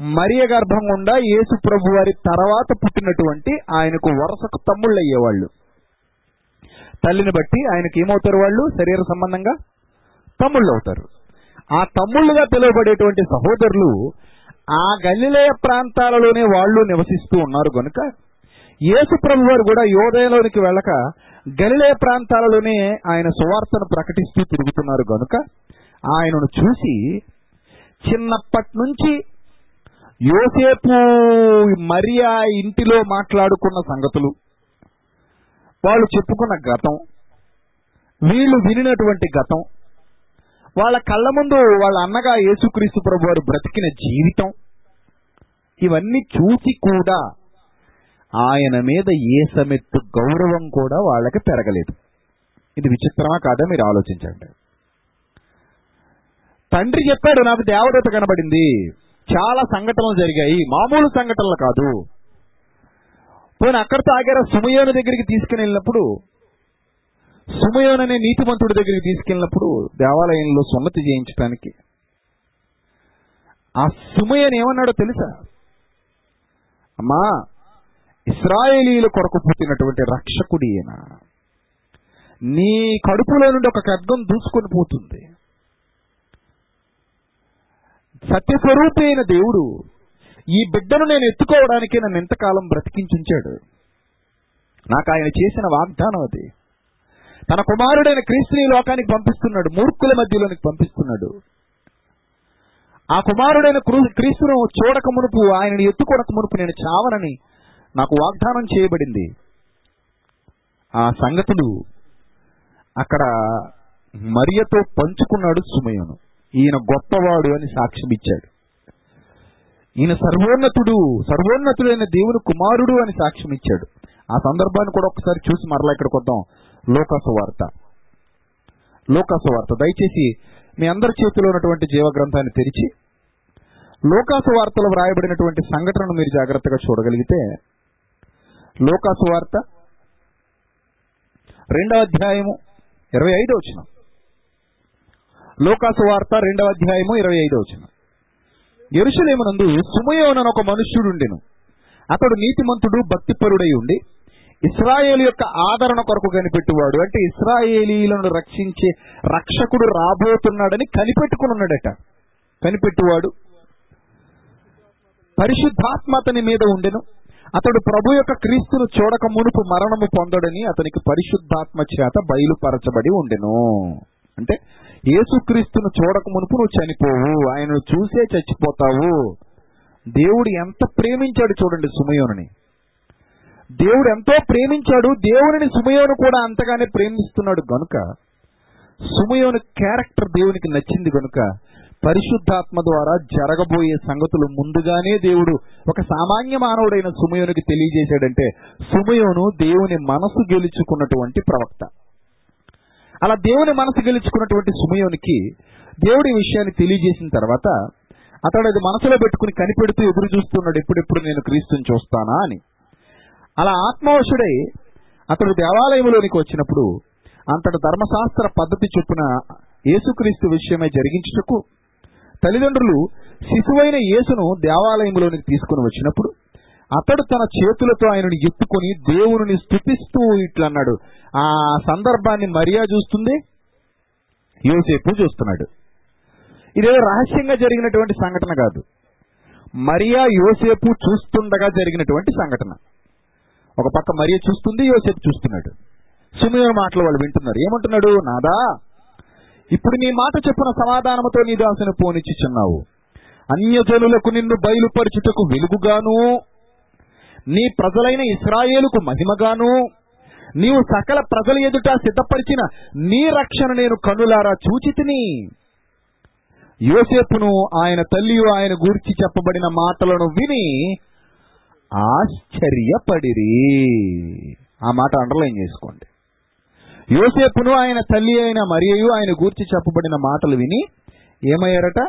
మరియ గర్భం గుండా యేసు ప్రభు వారి తర్వాత పుట్టినటువంటి ఆయనకు వరుసకు తమ్ముళ్ళు అయ్యేవాళ్ళు తల్లిని బట్టి ఆయనకి ఏమవుతారు వాళ్ళు? శరీర సంబంధంగా తమ్ముళ్ళు అవుతారు ఆ తమ్ముళ్ళుగా పిలువబడేటువంటి సహోదరులు ఆ గలిలేయ ప్రాంతాలలోనే వాళ్ళు నివసిస్తూ ఉన్నారు కనుక యేసు ప్రభు వారు కూడా యోదయలోనికి వెళ్ళక గలిలేయ ప్రాంతాలలోనే ఆయన సువార్తను ప్రకటిస్తూ తిరుగుతున్నారు కనుక ఆయనను చూసి చిన్నప్పటి నుంచి యోసేపు మరియా ఇంటిలో మాట్లాడుకున్న సంగతులు వాళ్ళు చెప్పుకున్న గతం వీళ్ళు వినినటువంటి గతం వాళ్ళ కళ్ళ ముందు వాళ్ళ అన్నగా యేసుక్రీస్తు ప్రభు వారు బ్రతికిన జీవితం ఇవన్నీ చూసి కూడా ఆయన మీద ఏ సమెత్తు గౌరవం కూడా వాళ్ళకి పెరగలేదు. ఇది విచిత్రమా కాదా మీరు ఆలోచించండి. తండ్రి చెప్పాడు నాకు దేవదూత కనబడింది. చాలా సంఘటనలు జరిగాయి. మామూలు సంఘటనలు కాదు. పోయిన అక్కడితో ఆగారా? సుమయోని దగ్గరికి తీసుకుని వెళ్ళినప్పుడు సుమయోన్ అనే నీతిమంతుడి దగ్గరికి తీసుకెళ్ళినప్పుడు దేవాలయంలో సున్నతి చేయించడానికి ఆ సుమయోన్ ఏమన్నాడో తెలుసా? అమ్మా ఇస్రాయేలీల కొరకు పుట్టినటువంటి రక్షకుడి ఈయన. నీ కడుపులో నుండి ఒక ఖడ్గం దూసుకొని పోతుంది. సత్యస్వరూపి అయిన దేవుడు ఈ బిడ్డను నేను ఎత్తుకోవడానికి నన్ను ఎంతకాలం బ్రతికించుంచాడు? నాకు ఆయన చేసిన వాగ్దానం అది. తన కుమారుడైన క్రీస్తుని లోకానికి పంపిస్తున్నాడు మూర్ఖుల మధ్యలోనికి పంపిస్తున్నాడు. ఆ కుమారుడైన క్రీస్తును చూడక మునుపు ఆయనని ఎత్తుకోడక మునుపు నేను చావనని నాకు వాగ్దానం చేయబడింది. ఆ సంగతులు అక్కడ మరియతో పంచుకున్నాడు సుమయోను. ఈయన గొప్పవాడు అని సాక్ష్యం ఇచ్చాడు. ఈయన సర్వోన్నతుడు సర్వోన్నతుడైన దేవుని కుమారుడు అని సాక్ష్యం ఇచ్చాడు. ఆ సందర్భాన్ని కూడా ఒకసారి చూసి మరలా ఇక్కడికి వద్దాం. లోకసువార్త. వార్త వార్త దయచేసి మీ అందరి చేతిలో ఉన్నటువంటి జీవ గ్రంథాన్ని తెరిచి లోకాసు వార్తలో వ్రాయబడినటువంటి సంఘటనను మీరు జాగ్రత్తగా చూడగలిగితే లోకాసు వార్త రెండవ అధ్యాయము ఇరవై ఐదో వచ్చిన లోకాసు వార్త రెండవ అధ్యాయము ఇరవై ఐదో వచ్చిన ఎరుషలేమునందు సుమయోనని ఒక మనుష్యుడుండెను. అతడు నీతిమంతుడు భక్తిపరుడై ఉండి ఇస్రాయేల్ యొక్క ఆదరణ కొరకు కనిపెట్టువాడు. అంటే ఇస్రాయేలీలను రక్షించే రక్షకుడు రాబోతున్నాడని కనిపెట్టుకుని ఉన్నాడట కనిపెట్టువాడు పరిశుద్ధాత్మ అతని మీద ఉండెను. అతడు ప్రభు యొక్క క్రీస్తును చూడక మునుపు మరణము పొందడని అతనికి పరిశుద్ధాత్మ చేత బయలుపరచబడి ఉండెను. అంటే యేసుక్రీస్తును చూడక మునుపు నువ్వు చనిపోవు ఆయనను చూసే చచ్చిపోతావు. దేవుడు ఎంత ప్రేమించాడు చూడండి సుమయోనుని. దేవుడు ఎంతో ప్రేమించాడు. దేవుని సుమయోను కూడా అంతగానే ప్రేమిస్తున్నాడు గనుక సుమయోను క్యారెక్టర్ దేవునికి నచ్చింది గనుక పరిశుద్ధాత్మ ద్వారా జరగబోయే సంగతులు ముందుగానే దేవుడు ఒక సామాన్య మానవుడైన సుమయోనికి తెలియజేశాడంటే సుమయోను దేవుని మనసు గెలుచుకున్నటువంటి ప్రవక్త. అలా దేవుని మనసు గెలుచుకున్నటువంటి సుమయోనికి దేవుడి విషయాన్ని తెలియజేసిన తర్వాత అతడు అది మనసులో పెట్టుకుని కనిపెడుతూ ఎదురు చూస్తున్నాడు ఎప్పుడెప్పుడు నేను క్రీస్తుని చూస్తానా? అని. అలా ఆత్మవశుడై అతడు దేవాలయంలోనికి వచ్చినప్పుడు అంతటి ధర్మశాస్త్ర పద్ధతి చొప్పున యేసుక్రీస్తు విషయమై జరిగించుటకు తల్లిదండ్రులు శిశువైన యేసును దేవాలయంలోనికి తీసుకుని వచ్చినప్పుడు అతడు తన చేతులతో ఆయనను ఎత్తుకొని దేవుని స్థుతిస్తూ ఇట్లన్నాడు. ఆ సందర్భాన్ని మరియా చూస్తుంది? యోసేపు చూస్తున్నాడు. ఇదేదో రహస్యంగా జరిగినటువంటి సంఘటన కాదు. మరియా యోసేపు చూస్తుండగా జరిగినటువంటి సంఘటన. ఒక పక్క మరియ చూస్తుంది యోసేపు చూస్తున్నాడు. సుమయోన మాటలు వాళ్ళు వింటున్నారు. ఏమంటున్నాడు? నాదా ఇప్పుడు నీ మాట చెప్పిన సమాధానముతో నీ దాసుని పోనిచ్చుచున్నావు. అన్యజనులకు నిన్ను బయలుపరచుటకు వెలుగుగాను. నీ ప్రజలైన ఇస్రాయేలుకు మహిమగాను. నీవు సకల ప్రజల ఎదుట సిద్ధపరిచిన నీ రక్షణ నేను కనులారా చూచితిని యోసేపును ఆయన తల్లియు ఆయన గూర్చి చెప్పబడిన మాటలను విని ఆశ్చర్యపడిరి. ఆ మాట అండర్లైన్ చేసుకోండి. యోసేపును ఆయన తల్లి అయిన మరియు ఆయన గూర్చి చెప్పబడిన మాటలు విని ఏమయ్యారట?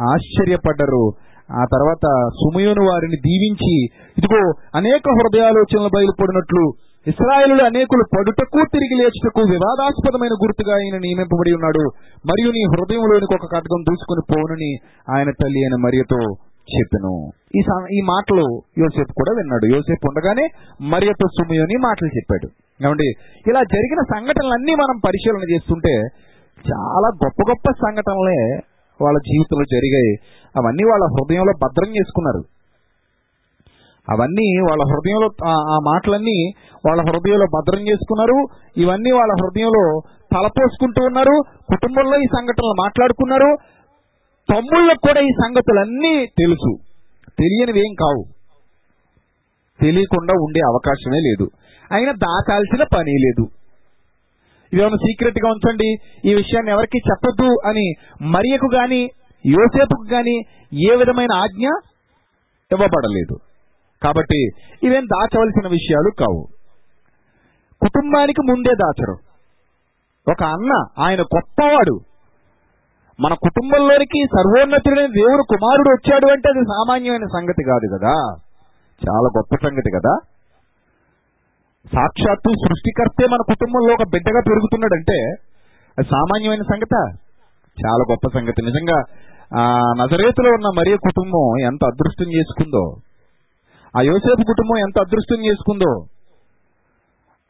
ఆశ్చర్యపడ్డరు. ఆ తర్వాత సుమయోను వారిని దీవించి ఇదిగో అనేక హృదయాలోచనలు బయలుపడినట్లు ఇస్రాయేలు అనేకులు పడుటకు తిరిగి లేచుటకు వివాదాస్పదమైన గుర్తుగా ఆయన నియమింపబడి ఉన్నాడు. మరియు నీ హృదయంలోనికి ఒక ఖడ్గం దూసుకుని పోనని ఆయన తల్లి అయిన మరియతో చెప్పెను. ఈ సా- ఈ మాటలు యోసేపు కూడా విన్నాడు. యోసేపు ఉండగానే మరియతో సుమయోని మాటలు చెప్పాడు. ఏమండి ఇలా జరిగిన సంఘటనలన్నీ మనం పరిశీలన చేస్తుంటే చాలా గొప్ప గొప్ప సంఘటనలే వాళ్ళ జీవితంలో జరిగాయి. అవన్నీ వాళ్ళ హృదయంలో భద్రం చేసుకున్నారు. అవన్నీ వాళ్ళ హృదయంలో ఆ- ఆ మాటలన్నీ వాళ్ళ హృదయంలో భద్రం చేసుకున్నారు. ఇవన్నీ వాళ్ళ హృదయంలో తలపోసుకుంటూ ఉన్నారు. కుటుంబంలో ఈ సంఘటనలు మాట్లాడుకున్నారు. తమ్ముళ్ళకు కూడా ఈ సంగతులన్నీ తెలుసు. తెలియనివి ఏం కావు. తెలియకుండా ఉండే అవకాశమే లేదు. అయినా దాచాల్సిన పని లేదు. ఇదేమైనా సీక్రెట్గా ఉంచండి? ఈ విషయాన్ని ఎవరికి చెప్పదు అని మరియకు గాని యోసేపుకు గాని ఏ విధమైన ఆజ్ఞ ఇవ్వబడలేదు. కాబట్టి ఇవేం దాచవలసిన విషయాలు కావు. కుటుంబానికి ముందే దాచరు. ఒక అన్న ఆయన గొప్పవాడు. మన కుటుంబంలోనికి సర్వోన్నతుడైన దేవుడు కుమారుడు వచ్చాడు అంటే అది సామాన్యమైన సంగతి కాదు కదా. చాలా గొప్ప సంగతి కదా. సాక్షాత్తు సృష్టికర్తే మన కుటుంబంలో ఒక బిడ్డగా పెరుగుతున్నాడంటే అది సామాన్యమైన సంగత? చాలా గొప్ప సంగతి. నిజంగా ఆ నజరేతులో ఉన్న మరీ కుటుంబం ఎంత అదృష్టం చేసుకుందో ఆ యోసేపు కుటుంబం ఎంత అదృష్టం చేసుకుందో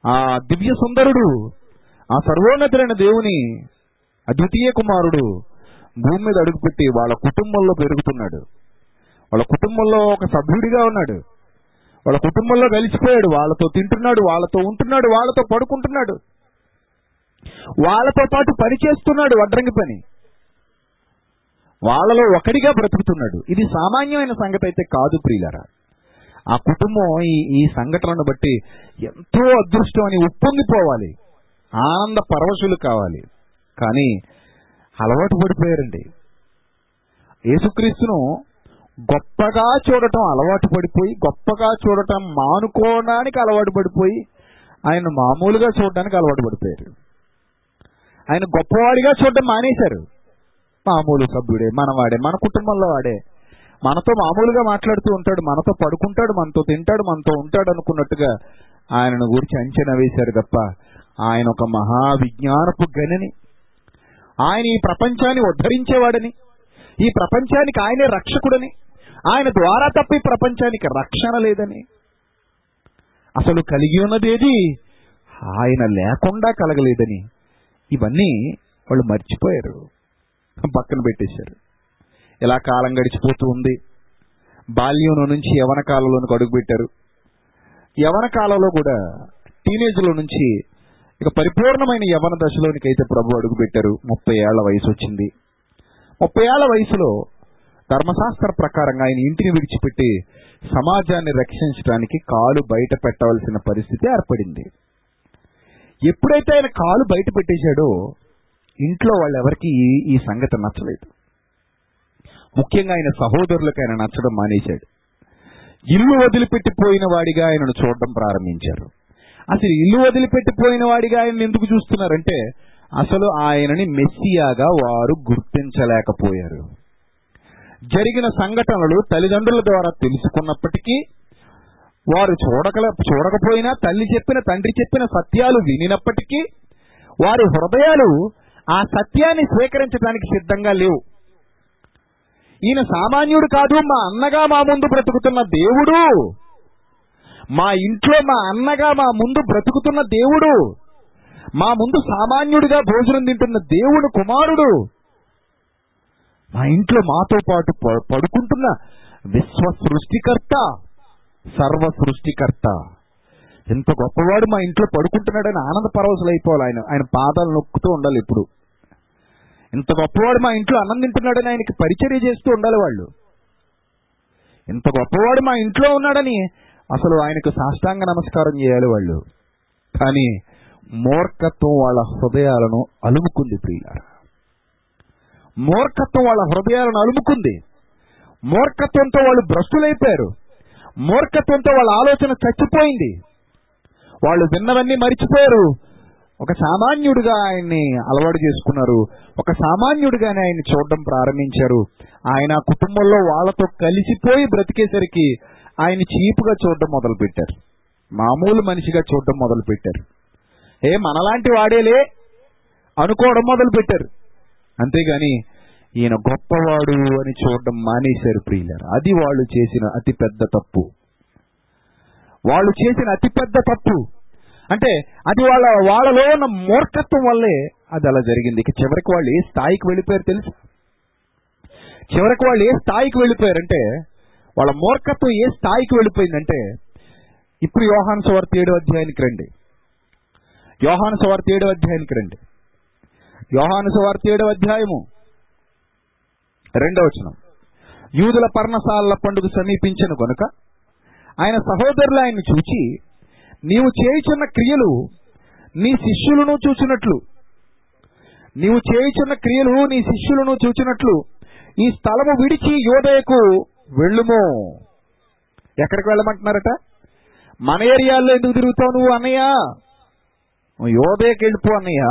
ఆ దివ్య సుందరుడు ఆ సర్వోన్నతులైన దేవుని అద్వితీయ కుమారుడు భూమి మీద అడుగుపెట్టి వాళ్ళ కుటుంబంలో పెరుగుతున్నాడు. వాళ్ళ కుటుంబంలో ఒక సభ్యుడిగా ఉన్నాడు. వాళ్ళ కుటుంబంలో కలిసిపోయాడు. వాళ్ళతో తింటున్నాడు వాళ్ళతో ఉంటున్నాడు వాళ్ళతో పడుకుంటున్నాడు. వాళ్ళతో పాటు పని చేస్తున్నాడు వడ్రంగి పని. వాళ్ళలో ఒకడిగా బ్రతుకుతున్నాడు. ఇది సామాన్యమైన సంగతి అయితే కాదు ప్రియులరా. ఆ కుటుంబం ఈ ఈ సంఘటనను బట్టి ఎంతో అదృష్టం అని ఉప్పొంగిపోవాలి. ఆనంద పరవశులు కావాలి. కానీ అలవాటు పడిపోయారండి. యేసుక్రీస్తును గొప్పగా చూడటం అలవాటు పడిపోయి గొప్పగా చూడటం మానుకోవడానికి అలవాటు పడిపోయి ఆయన మామూలుగా చూడడానికి అలవాటు పడిపోయారు. ఆయన గొప్పవాడిగా చూడడం మానేశారు. మామూలు సభ్యుడే మనవాడే మన కుటుంబంలో వాడే. మనతో మామూలుగా మాట్లాడుతూ ఉంటాడు మనతో పడుకుంటాడు మనతో తింటాడు మనతో ఉంటాడు అనుకున్నట్టుగా ఆయనను గురించి అంచనా వేశారు తప్ప ఆయన ఒక మహా విజ్ఞానపు గనిని ఆయన ఈ ప్రపంచాన్ని ఉద్ధరించేవాడని ఈ ప్రపంచానికి ఆయనే రక్షకుడని ఆయన ద్వారా తప్ప ఈ ప్రపంచానికి రక్షణ లేదని. అసలు కలిగి ఉన్నదేది ఆయన లేకుండా కలగలేదని. ఇవన్నీ వాళ్ళు మర్చిపోయారు. పక్కన పెట్టేశారు. ఇలా కాలం గడిచిపోతూ ఉంది. బాల్యం నుంచి యవన కాలంలోనికి అడుగుపెట్టారు. యవన కాలంలో కూడా టీనేజ్లో నుంచి ఇక పరిపూర్ణమైన యవన దశలోనికి అయితే ప్రభు అడుగుపెట్టారు ముప్పై ఏళ్ళ వయసు వచ్చింది ముప్పై ఏళ్ళ వయసులో ధర్మశాస్త్ర ప్రకారంగా ఆయన ఇంటిని విడిచిపెట్టి సమాజాన్ని రక్షించడానికి కాలు బయట పెట్టవలసిన పరిస్థితి ఏర్పడింది. ఎప్పుడైతే ఆయన కాలు బయట పెట్టేశాడో ఇంట్లో వాళ్ళెవరికి ఈ ఈ సంగతి నచ్చలేదు. ముఖ్యంగా ఆయన సహోదరులకు ఆయన నచ్చడం మానేశాడు. ఇల్లు వదిలిపెట్టిపోయిన వాడిగా ఆయనను చూడడం ప్రారంభించారు. అసలు ఇల్లు వదిలిపెట్టిపోయిన వాడిగా ఆయన ఎందుకు చూస్తున్నారంటే అసలు ఆయనని మెస్సియాగా వారు గుర్తించలేకపోయారు. జరిగిన సంఘటనలు తల్లిదండ్రుల ద్వారా తెలుసుకున్నప్పటికీ వారు చూడక చూడకపోయినా తల్లి చెప్పిన తండ్రి చెప్పిన సత్యాలు వినినప్పటికీ వారి హృదయాలు ఆ సత్యాన్ని స్వీకరించడానికి సిద్ధంగా లేవు. ఈయన సామాన్యుడు కాదు మా అన్నగా మా ముందు బ్రతుకుతున్న దేవుడు! మా ఇంట్లో మా అన్నగా మా ముందు బ్రతుకుతున్న దేవుడు. మా ముందు సామాన్యుడిగా భోజనం తింటున్న దేవుడు కుమారుడు. మా ఇంట్లో మాతో పాటు ప- పడుకుంటున్న విశ్వ సృష్టికర్త సర్వ సృష్టికర్త. ఎంత గొప్పవాడు మా ఇంట్లో పడుకుంటున్నాడని ఆనంద పరవశులైపోవాలి ఆయన. ఆయన పాదాలు నొక్కుతూ ఉండాలి ఇప్పుడు. ఇంత గొప్పవాడు మా ఇంట్లో అన్నం తింటున్నాడని ఆయనకి పరిచర్య చేస్తూ ఉండాలి వాళ్ళు. ఇంత గొప్పవాడు మా ఇంట్లో ఉన్నాడని అసలు ఆయనకు సాష్టాంగ నమస్కారం చేయాలి వాళ్ళు. కానీ మూర్ఖత్వం వాళ్ళ హృదయాలను అలుముకుంది ప్రియులారా. మూర్ఖత్వం వాళ్ళ హృదయాలను అలుముకుంది. మూర్ఖత్వంతో వాళ్ళు భ్రష్టులైపోయారు. మూర్ఖత్వంతో వాళ్ళ ఆలోచన చచ్చిపోయింది. వాళ్ళు విన్నవన్నీ మరిచిపోయారు. ఒక సామాన్యుడిగా ఆయన్ని అలవాటు చేసుకున్నారు. ఒక సామాన్యుడిగానే ఆయన్ని చూడడం ప్రారంభించారు. ఆయన కుటుంబంలో వాళ్ళతో కలిసిపోయి బ్రతికేసరికి ఆయన చీపుగా చూడడం మొదలుపెట్టారు. మామూలు మనిషిగా చూడడం మొదలుపెట్టారు. ఏ మనలాంటి వాడేలే అనుకోవడం మొదలు పెట్టారు అంతేగాని ఈయన గొప్పవాడు అని చూడడం మానేశారు ప్రియులారు. అది వాళ్ళు చేసిన అతిపెద్ద తప్పు. వాళ్ళు చేసిన అతిపెద్ద తప్పు. అంటే అది వాళ్ళ వాళ్ళలో ఉన్న మూర్ఖత్వం వల్లే అది అలా జరిగింది. ఇక చివరికి వాళ్ళు ఏ స్థాయికి వెళ్ళిపోయారు తెలుసు? చివరికి వాళ్ళు ఏ స్థాయికి వెళ్ళిపోయారంటే వాళ్ళ మూర్ఖత్వం ఏ స్థాయికి వెళ్ళిపోయిందంటే ఇప్పుడు యోహాను సువార్త ఏడు అధ్యాయానికి రండి. యోహాను సువార్త ఏడు అధ్యాయానికి రండి. యోహాను సువార్త ఏడు అధ్యాయము రెండవ వచనం. యూదుల పర్ణశాలల పండుగ సమీపించిన గనుక ఆయన సహోదరులు ఆయన్ని చూచి నీవు చేయుచున్న క్రియలు నీ శిష్యులను చూచినట్లు. నీవు చేయుచున్న క్రియలు నీ శిష్యులను చూచినట్లు. ఈ స్థలము విడిచి యోదయకు వెళ్ళుము. ఎక్కడికి వెళ్ళమంటున్నారట? మన ఏరియాల్లో ఎందుకు తిరుగుతావు నువ్వు అన్నయ్య? యోధేకి వెళ్ళిపో అన్నయ్య.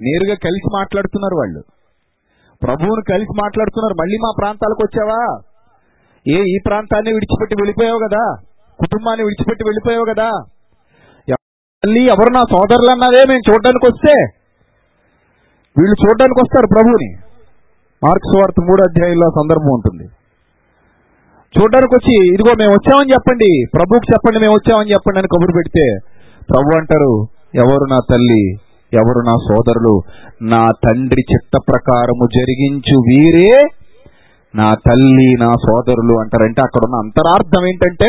నేరుగా కలిసి మాట్లాడుతున్నారు వాళ్ళు. ప్రభువును కలిసి మాట్లాడుతున్నారు. మళ్ళీ మా ప్రాంతాలకు వచ్చావా? ఏ ఈ ప్రాంతాన్ని విడిచిపెట్టి వెళ్ళిపోయావు కదా? కుటుంబాన్ని విడిచిపెట్టి వెళ్ళిపోయావు కదా? మళ్ళీ ఎవరు నా సోదరులు అన్నదే మేము చూడడానికి వస్తే వీళ్ళు చూడడానికి వస్తారు ప్రభువుని. మార్క్స్ వార్త మూడు అధ్యాయంలో సందర్భం ఉంటుంది. చూడడానికి వచ్చి ఇదిగో మేము వచ్చామని చెప్పండి ప్రభువుకి చెప్పండి మేము వచ్చామని చెప్పండి అని కబురు పెడితే ప్రభు అంటారు ఎవరు నా తల్లి ఎవరు నా సోదరులు నా తండ్రి చిత్త ప్రకారము జరిగించు వీరే నా తల్లి నా సోదరులు అంటారంటే అక్కడ ఉన్న అంతరార్థం ఏంటంటే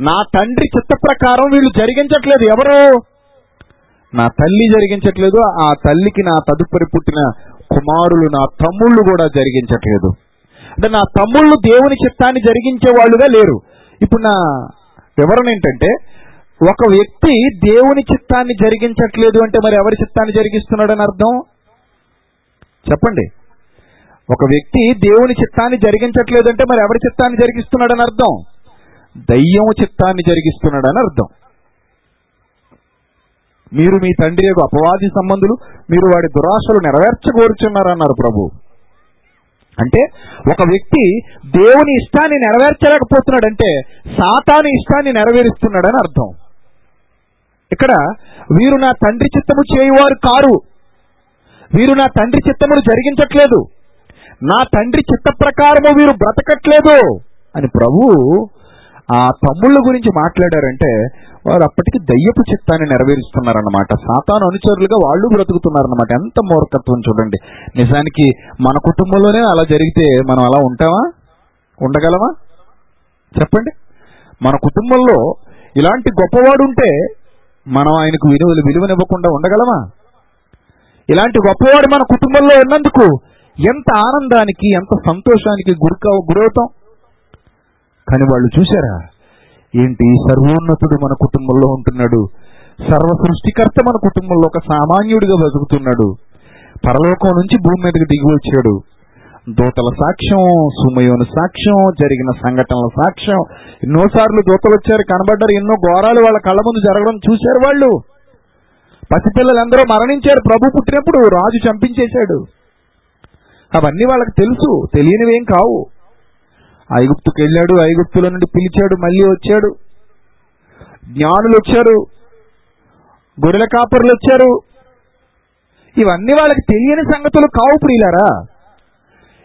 నా తండ్రి చిత్త ప్రకారం వీళ్ళు జరిగించట్లేదు ఎవరు? నా తల్లి జరిగించట్లేదు ఆ తల్లికి నా తదుపరి పుట్టిన కుమారులు నా తమ్ముళ్ళు కూడా జరిగించట్లేదు. అంటే నా తమ్ముళ్ళు దేవుని చిత్తాన్ని జరిగించే వాళ్ళుగా లేరు. ఇప్పుడు నా వివరణ ఏంటంటే ఒక వ్యక్తి దేవుని చిత్తాన్ని జరిగించట్లేదు అంటే మరి ఎవరి చిత్తాన్ని జరిగిస్తున్నాడని అర్థం? చెప్పండి. ఒక వ్యక్తి దేవుని చిత్తాన్ని జరిగించట్లేదు అంటే మరి ఎవరి చిత్తాన్ని జరిగిస్తున్నాడని అర్థం? దయ్యం చిత్తాన్ని జరిగిస్తున్నాడని అర్థం. మీరు మీ తండ్రి యొక్క అపవాది సంబంధులు మీరు వాడి దురాశలు నెరవేర్చగోరుచున్నారన్నారు ప్రభు. అంటే ఒక వ్యక్తి దేవుని ఇష్టాన్ని నెరవేర్చలేకపోతున్నాడంటే సాతాను ఇష్టాన్ని నెరవేరుస్తున్నాడని అర్థం. ఇక్కడ వీరు నా తండ్రి చిత్తము చేయువారు కారు. వీరు నా తండ్రి చిత్తమును జరిగించట్లేదు. నా తండ్రి చిత్త ప్రకారము వీరు బ్రతకట్లేదు అని ప్రభు ఆ తమ్ముళ్ళ గురించి మాట్లాడారంటే వారు అప్పటికి దయ్యపు చిత్తాన్ని నెరవేరుస్తున్నారన్నమాట. సాతాను అనుచరులుగా వాళ్ళు బ్రతుకుతున్నారన్నమాట. ఎంత మూర్ఖత్వం చూడండి. నిజానికి మన కుటుంబంలోనే అలా జరిగితే మనం అలా ఉంటామా? ఉండగలమా? చెప్పండి. మన కుటుంబంలో ఇలాంటి గొప్పవాడు ఉంటే మనం ఆయనకు విలువలు విలువనివ్వకుండా ఉండగలమా? ఇలాంటి గొప్పవాడు మన కుటుంబంలో ఉన్నందుకు ఎంత ఆనందానికి ఎంత సంతోషానికి గురిక గురవుతాం? కానీ వాళ్ళు చూశారా? ఏంటి? సర్వోన్నతుడు మన కుటుంబంలో ఉంటున్నాడు. సర్వ సృష్టికర్త మన కుటుంబంలో ఒక సామాన్యుడిగా బతుకుతున్నాడు. పరలోకం నుంచి భూమి మీదకి దిగి వచ్చాడు. దూతల సాక్ష్యం సుమయోని సాక్ష్యం జరిగిన సంఘటనల సాక్ష్యం. ఎన్నోసార్లు దూతలు వచ్చారు కనబడ్డారు ఎన్నో ఘోరాలు వాళ్ళ కళ్ళ ముందు జరగడం చూశారు వాళ్ళు. పసిపిల్లలందరూ మరణించారు. ప్రభు పుట్టినప్పుడు రాజు చంపించేశాడు. అవన్నీ వాళ్ళకి తెలుసు. తెలియనివేం కావు. ఐగుప్తుకు వెళ్ళాడు ఐగుప్తుల నుండి పిలిచాడు మళ్ళీ వచ్చాడు. జ్ఞానులు వచ్చారు గొర్రెల కాపరులు వచ్చారు ఇవన్నీ వాళ్ళకి తెలియని సంగతులు కావు ప్రియులారా.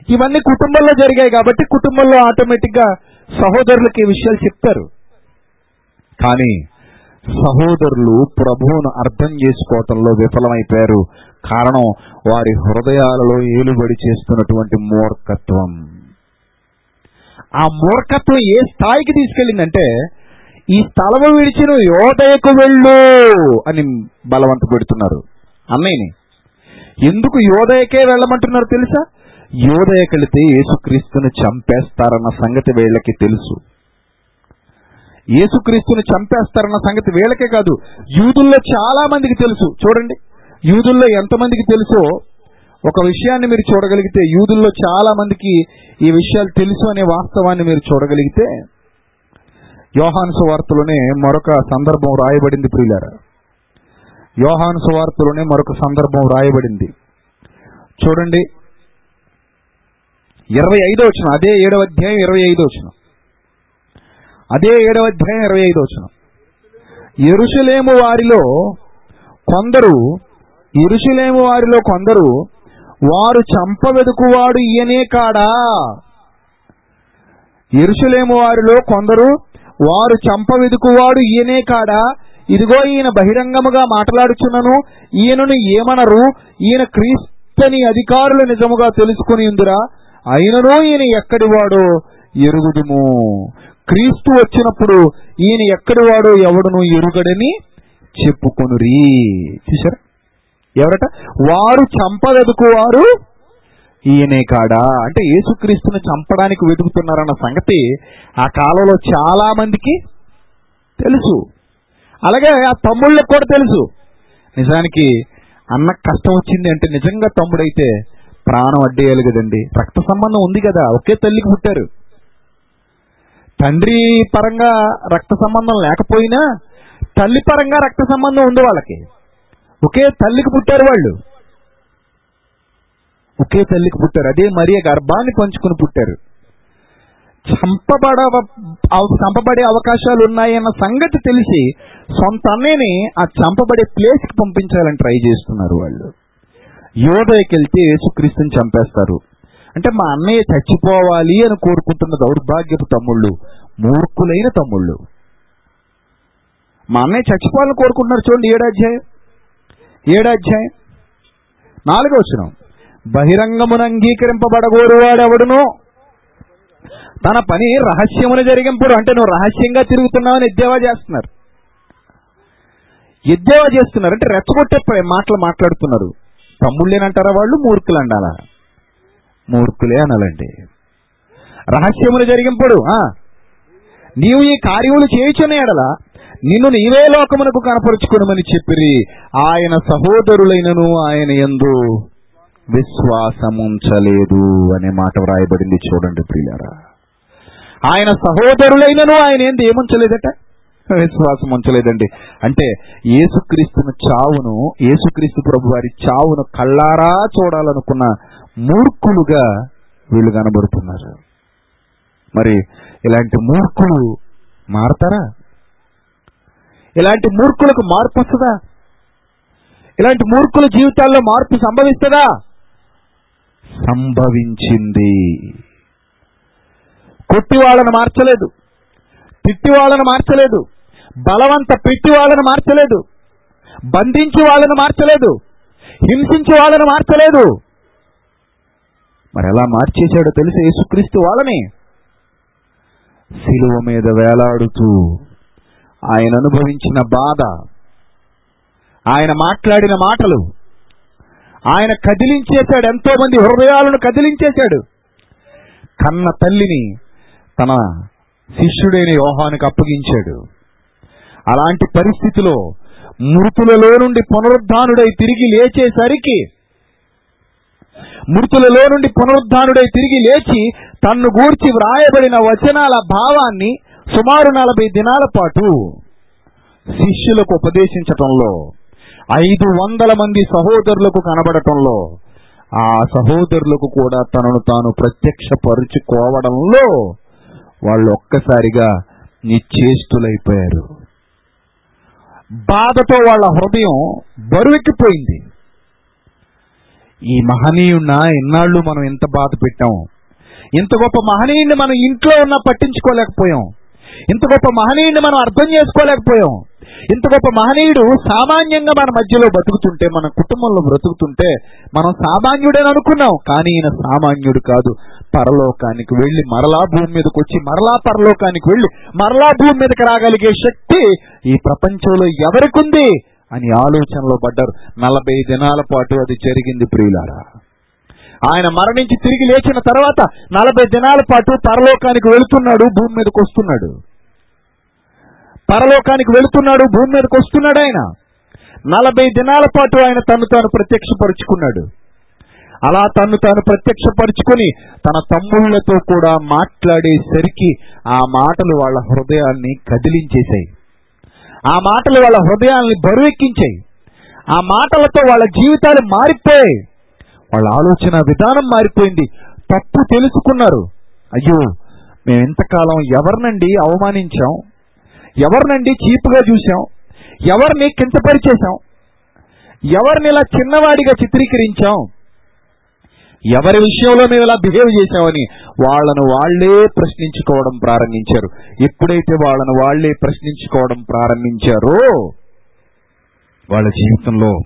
ఇవన్నీ కుటుంబంలో జరిగాయి కాబట్టి కుటుంబంలో ఆటోమేటిక్గా సహోదరులకి ఈ విషయాలు చెప్తారు. కానీ సహోదరులు ప్రభువును అర్థం చేసుకోవటంలో విఫలమైపోయారు. కారణం వారి హృదయాలలో ఏలుబడి చేస్తున్నటువంటి మూర్ఖత్వం. ఆ మూర్ఖత్వం ఏ స్థాయికి తీసుకెళ్ళిందంటే ఈ స్థలము విడిచిన యోధయకు వెళ్ళు అని బలవంత పెడుతున్నారు. అన్నయ్యని ఎందుకు యోదయకే వెళ్ళమంటున్నారు తెలుసా? యోధయకెళితే యేసుక్రీస్తుని చంపేస్తారన్న సంగతి వీళ్ళకి తెలుసు. యేసుక్రీస్తుని చంపేస్తారన్న సంగతి వీళ్ళకే కాదు యూదుల్లో చాలా మందికి తెలుసు. చూడండి యూదుల్లో ఎంతమందికి తెలుసో ఒక విషయాన్ని మీరు చూడగలిగితే యూదుల్లో చాలా మందికి ఈ విషయాలు తెలుసు అనే వాస్తవాన్ని మీరు చూడగలిగితే యోహాను సువార్తలోనే మరొక సందర్భం రాయబడింది ప్రియులారా. యోహాను సువార్తలోనే మరొక సందర్భం రాయబడింది. చూడండి. ఇరవై ఐదో వచ్చిన అదే ఏడవ అధ్యాయం ఇరవై ఐదో వచ్చిన అదే ఏడవ అధ్యాయం ఇరవై ఐదో వచ్చిన ఎరుషులేము వారిలో కొందరు ఎరుషులేము వారిలో కొందరు వారు చంపవెదుకువాడు ఈయనే కాడా? ఎరుషులేము వారిలో కొందరు వారు చంపవెదుకువాడు ఈయనే కాడా? ఇదిగో ఈయన బహిరంగముగా మాట్లాడుచున్నను ఈయనను ఏమనరు ఈయన క్రీస్తని అధికారులు నిజముగా తెలుసుకుని ఉందిరా. అయినను ఈయన ఎక్కడివాడో? ఎరుగుదుము. క్రీస్తు వచ్చినప్పుడు ఈయన ఎక్కడివాడో ఎవడును ఎరుగడని చెప్పుకొనురి. చూసారా ఎవరట? వారు చంపదెదుకువారు ఈయనే కాడా? అంటే యేసుక్రీస్తుని చంపడానికి వెతుకుతున్నారన్న సంగతి ఆ కాలంలో చాలా మందికి తెలుసు. అలాగే ఆ తమ్ముళ్ళకి కూడా తెలుసు. నిజానికి అన్న కష్టం వచ్చింది అంటే నిజంగా తమ్ముడైతే ప్రాణం అడ్డేయాలి కదండి. రక్త సంబంధం ఉంది కదా ఒకే తల్లికి పుట్టారు. తండ్రి పరంగా రక్త సంబంధం లేకపోయినా తల్లి పరంగా రక్త సంబంధం ఉంది వాళ్ళకి. ఒకే తల్లికి పుట్టారు వాళ్ళు. ఒకే తల్లికి పుట్టారు. అదే మరియ గర్భాన్ని పంచుకుని పుట్టారు. చంపబడ చంపబడే అవకాశాలు ఉన్నాయన్న సంగతి తెలిసి సొంత అన్నయ్యని ఆ చంపబడే ప్లేస్కి పంపించాలని ట్రై చేస్తున్నారు వాళ్ళు. యోదయకి వెళ్తే యేసుక్రీస్తుని చంపేస్తారు. అంటే మా అన్నయ్య చచ్చిపోవాలి అని కోరుకుంటున్న దౌర్భాగ్యపు తమ్ముళ్ళు మూర్ఖులైన తమ్ముళ్ళు. మా అన్నయ్య చచ్చిపోవాలని కోరుకుంటున్నారు చూడండి ఏడాధ్యాయం. ఏడాధ్యాయం నాలుగో వచ్చిన బహిరంగమును అంగీకరింపబడగోరువాడెవడునో తన పని రహస్యమును జరిగింపుడు. అంటే నువ్వు రహస్యంగా తిరుగుతున్నావని ఎద్దేవా చేస్తున్నారు. ఎద్దేవా చేస్తున్నారు. అంటే రెచ్చగొట్టే మాటలు మాట్లాడుతున్నారు. తమ్ముళ్ళేనంటారా వాళ్ళు? మూర్ఖులు అండాలా? మూర్ఖులే అనాలండి. రహస్యములు జరిగింపుడు నీవు ఈ కార్యములు చేయుచున్న ఎడల నిన్ను నీవే లోకమునకు కనపరుచుకునమని చెప్పిరి. ఆయన సహోదరులైనను ఆయన ఎందు విశ్వాసముంచలేదు అనే మాట వ్రాయబడింది చూడండి ప్రియులారా. ఆయన సహోదరులైనను ఆయన ఏంది ఏముంచలేదట? విశ్వాసం ఉంచలేదండి అంటే యేసుక్రీస్తును చావును యేసుక్రీస్తు ప్రభు వారి చావును కళ్ళారా చూడాలనుకున్న మూర్ఖులుగా వీళ్ళు కనబడుతున్నారు. మరి ఇలాంటి మూర్ఖులు మారతారా? ఇలాంటి మూర్ఖులకు మార్పు వస్తుందా? ఇలాంటి మూర్ఖుల జీవితాల్లో మార్పు సంభవిస్తుందా? సంభవించింది. కొట్టి వాళ్ళను మార్చలేదు. తిట్టి వాళ్ళను మార్చలేదు. బలవంత పెట్టి వాళ్ళను మార్చలేదు. బంధించి వాళ్ళను మార్చలేదు. హింసించి వాళ్ళను మార్చలేదు. మరి ఎలా మార్చేశాడో తెలిసి? యేసుక్రీస్తు వాళ్ళని. శిలువ మీద వేలాడుతూ ఆయన అనుభవించిన బాధ ఆయన మాట్లాడిన మాటలు ఆయన కదిలించేశాడు ఎంతో మంది హృదయాలను కదిలించేశాడు. కన్న తల్లిని తన శిష్యుడైన యోహానికి అప్పగించాడు. అలాంటి పరిస్థితిలో మృతులలో నుండి పునరుద్ధానుడై తిరిగి లేచేసరికి మృతులలో నుండి పునరుద్ధానుడై తిరిగి లేచి తన్ను గూర్చి వ్రాయబడిన వచనాల భావాన్ని సుమారు నలభై దినాల పాటు శిష్యులకు ఉపదేశించటంలో ఐదు వందల మంది సహోదరులకు కనబడటంలో ఆ సహోదరులకు కూడా తనను తాను ప్రత్యక్షపరుచుకోవడంలో వాళ్ళు ఒక్కసారిగా నిశ్చేష్టులైపోయారు. బాధతో వాళ్ళ హృదయం బరువెక్కిపోయింది. ఈ మహనీయుడిన ఎన్నాళ్ళు మనం ఎంత బాధ పెట్టాం? ఇంత గొప్ప మహనీయుడిని మనం ఇంట్లో ఉన్నా పట్టించుకోలేకపోయాం. ఇంత గొప్ప మహనీయుడిని మనం అర్థం చేసుకోలేకపోయాం. ఇంత గొప్ప మహనీయుడు సామాన్యంగా మన మధ్యలో బతుకుతుంటే మన కుటుంబంలో బ్రతుకుతుంటే మనం సామాన్యుడని అనుకున్నాం. కానీ ఈయన సామాన్యుడు కాదు. పరలోకానికి వెళ్ళి మరలా భూమి మీదకి వచ్చి మరలా పరలోకానికి వెళ్ళి మరలా భూమి మీదకి రాగలిగే శక్తి ఈ ప్రపంచంలో ఎవరికుంది అని ఆలోచనలో పడ్డారు. నలభై దినాల పాటు అది జరిగింది ప్రియులారా. ఆయన మరణించి తిరిగి లేచిన తర్వాత నలభై దినాల పాటు పరలోకానికి వెళుతున్నాడు భూమి మీదకి వస్తున్నాడు. పరలోకానికి వెళుతున్నాడు భూమి మీదకి వస్తున్నాడు ఆయన. నలభై దినాల పాటు ఆయన తను తాను ప్రత్యక్షపరుచుకున్నాడు. అలా తను తాను ప్రత్యక్షపరుచుకొని తన తమ్ముళ్ళతో కూడా మాట్లాడేసరికి ఆ మాటలు వాళ్ళ హృదయాల్ని కదిలించేశాయి. ఆ మాటలు వాళ్ళ హృదయాల్ని బరువెక్కించాయి. ఆ మాటలతో వాళ్ళ జీవితాలు మారిపోయాయి. వాళ్ళ ఆలోచన విధానం మారిపోయింది. తప్పు తెలుసుకున్నారు. అయ్యో మేము ఇంతకాలం ఎవరినండి అవమానించాం? ఎవరినండి చీపుగా చూసాం ఎవరిని కించపరిచేశాం? ఎవరిని ఇలా చిన్నవాడిగా చిత్రీకరించాం? ఎవరి విషయంలో మేము ఇలా బిహేవ్ చేశామని వాళ్ళను వాళ్ళే ప్రశ్నించుకోవడం ప్రారంభించారు. ఎప్పుడైతే వాళ్ళను వాళ్ళే ప్రశ్నించుకోవడం ప్రారంభించారో వాళ్ళ జీవితంలో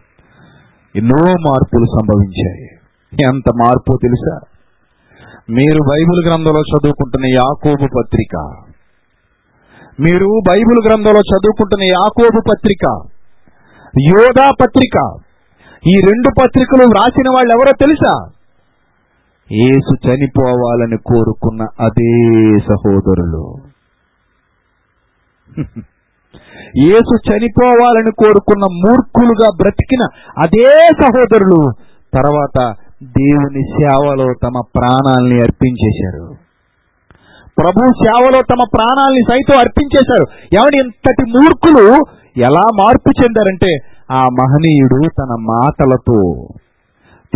ఎన్నో మార్పులు సంభవించాయి. ఎంత మార్పు తెలుసా? మీరు బైబిల్ గ్రంథంలో చదువుకుంటున్న యాకోబు పత్రిక. మీరు బైబిల్ గ్రంథంలో చదువుకుంటున్న యాకోబు పత్రిక. యోధా పత్రిక. ఈ రెండు పత్రికలు వ్రాసిన వాళ్ళు ఎవరో తెలుసా? ఏసు చనిపోవాలని కోరుకున్న అదే సహోదరులు. యేసు చనిపోవాలని కోరుకున్న మూర్ఖులుగా బ్రతికిన అదే సహోదరులు తర్వాత దేవుని సేవలో తమ ప్రాణాల్ని అర్పించేశారు. ప్రభు సేవలో తమ ప్రాణాల్ని సైతం అర్పించేశారు. ఎవరి ఇంతటి మూర్ఖులు ఎలా మార్పు చెందారంటే ఆ మహనీయుడు తన మాటలతో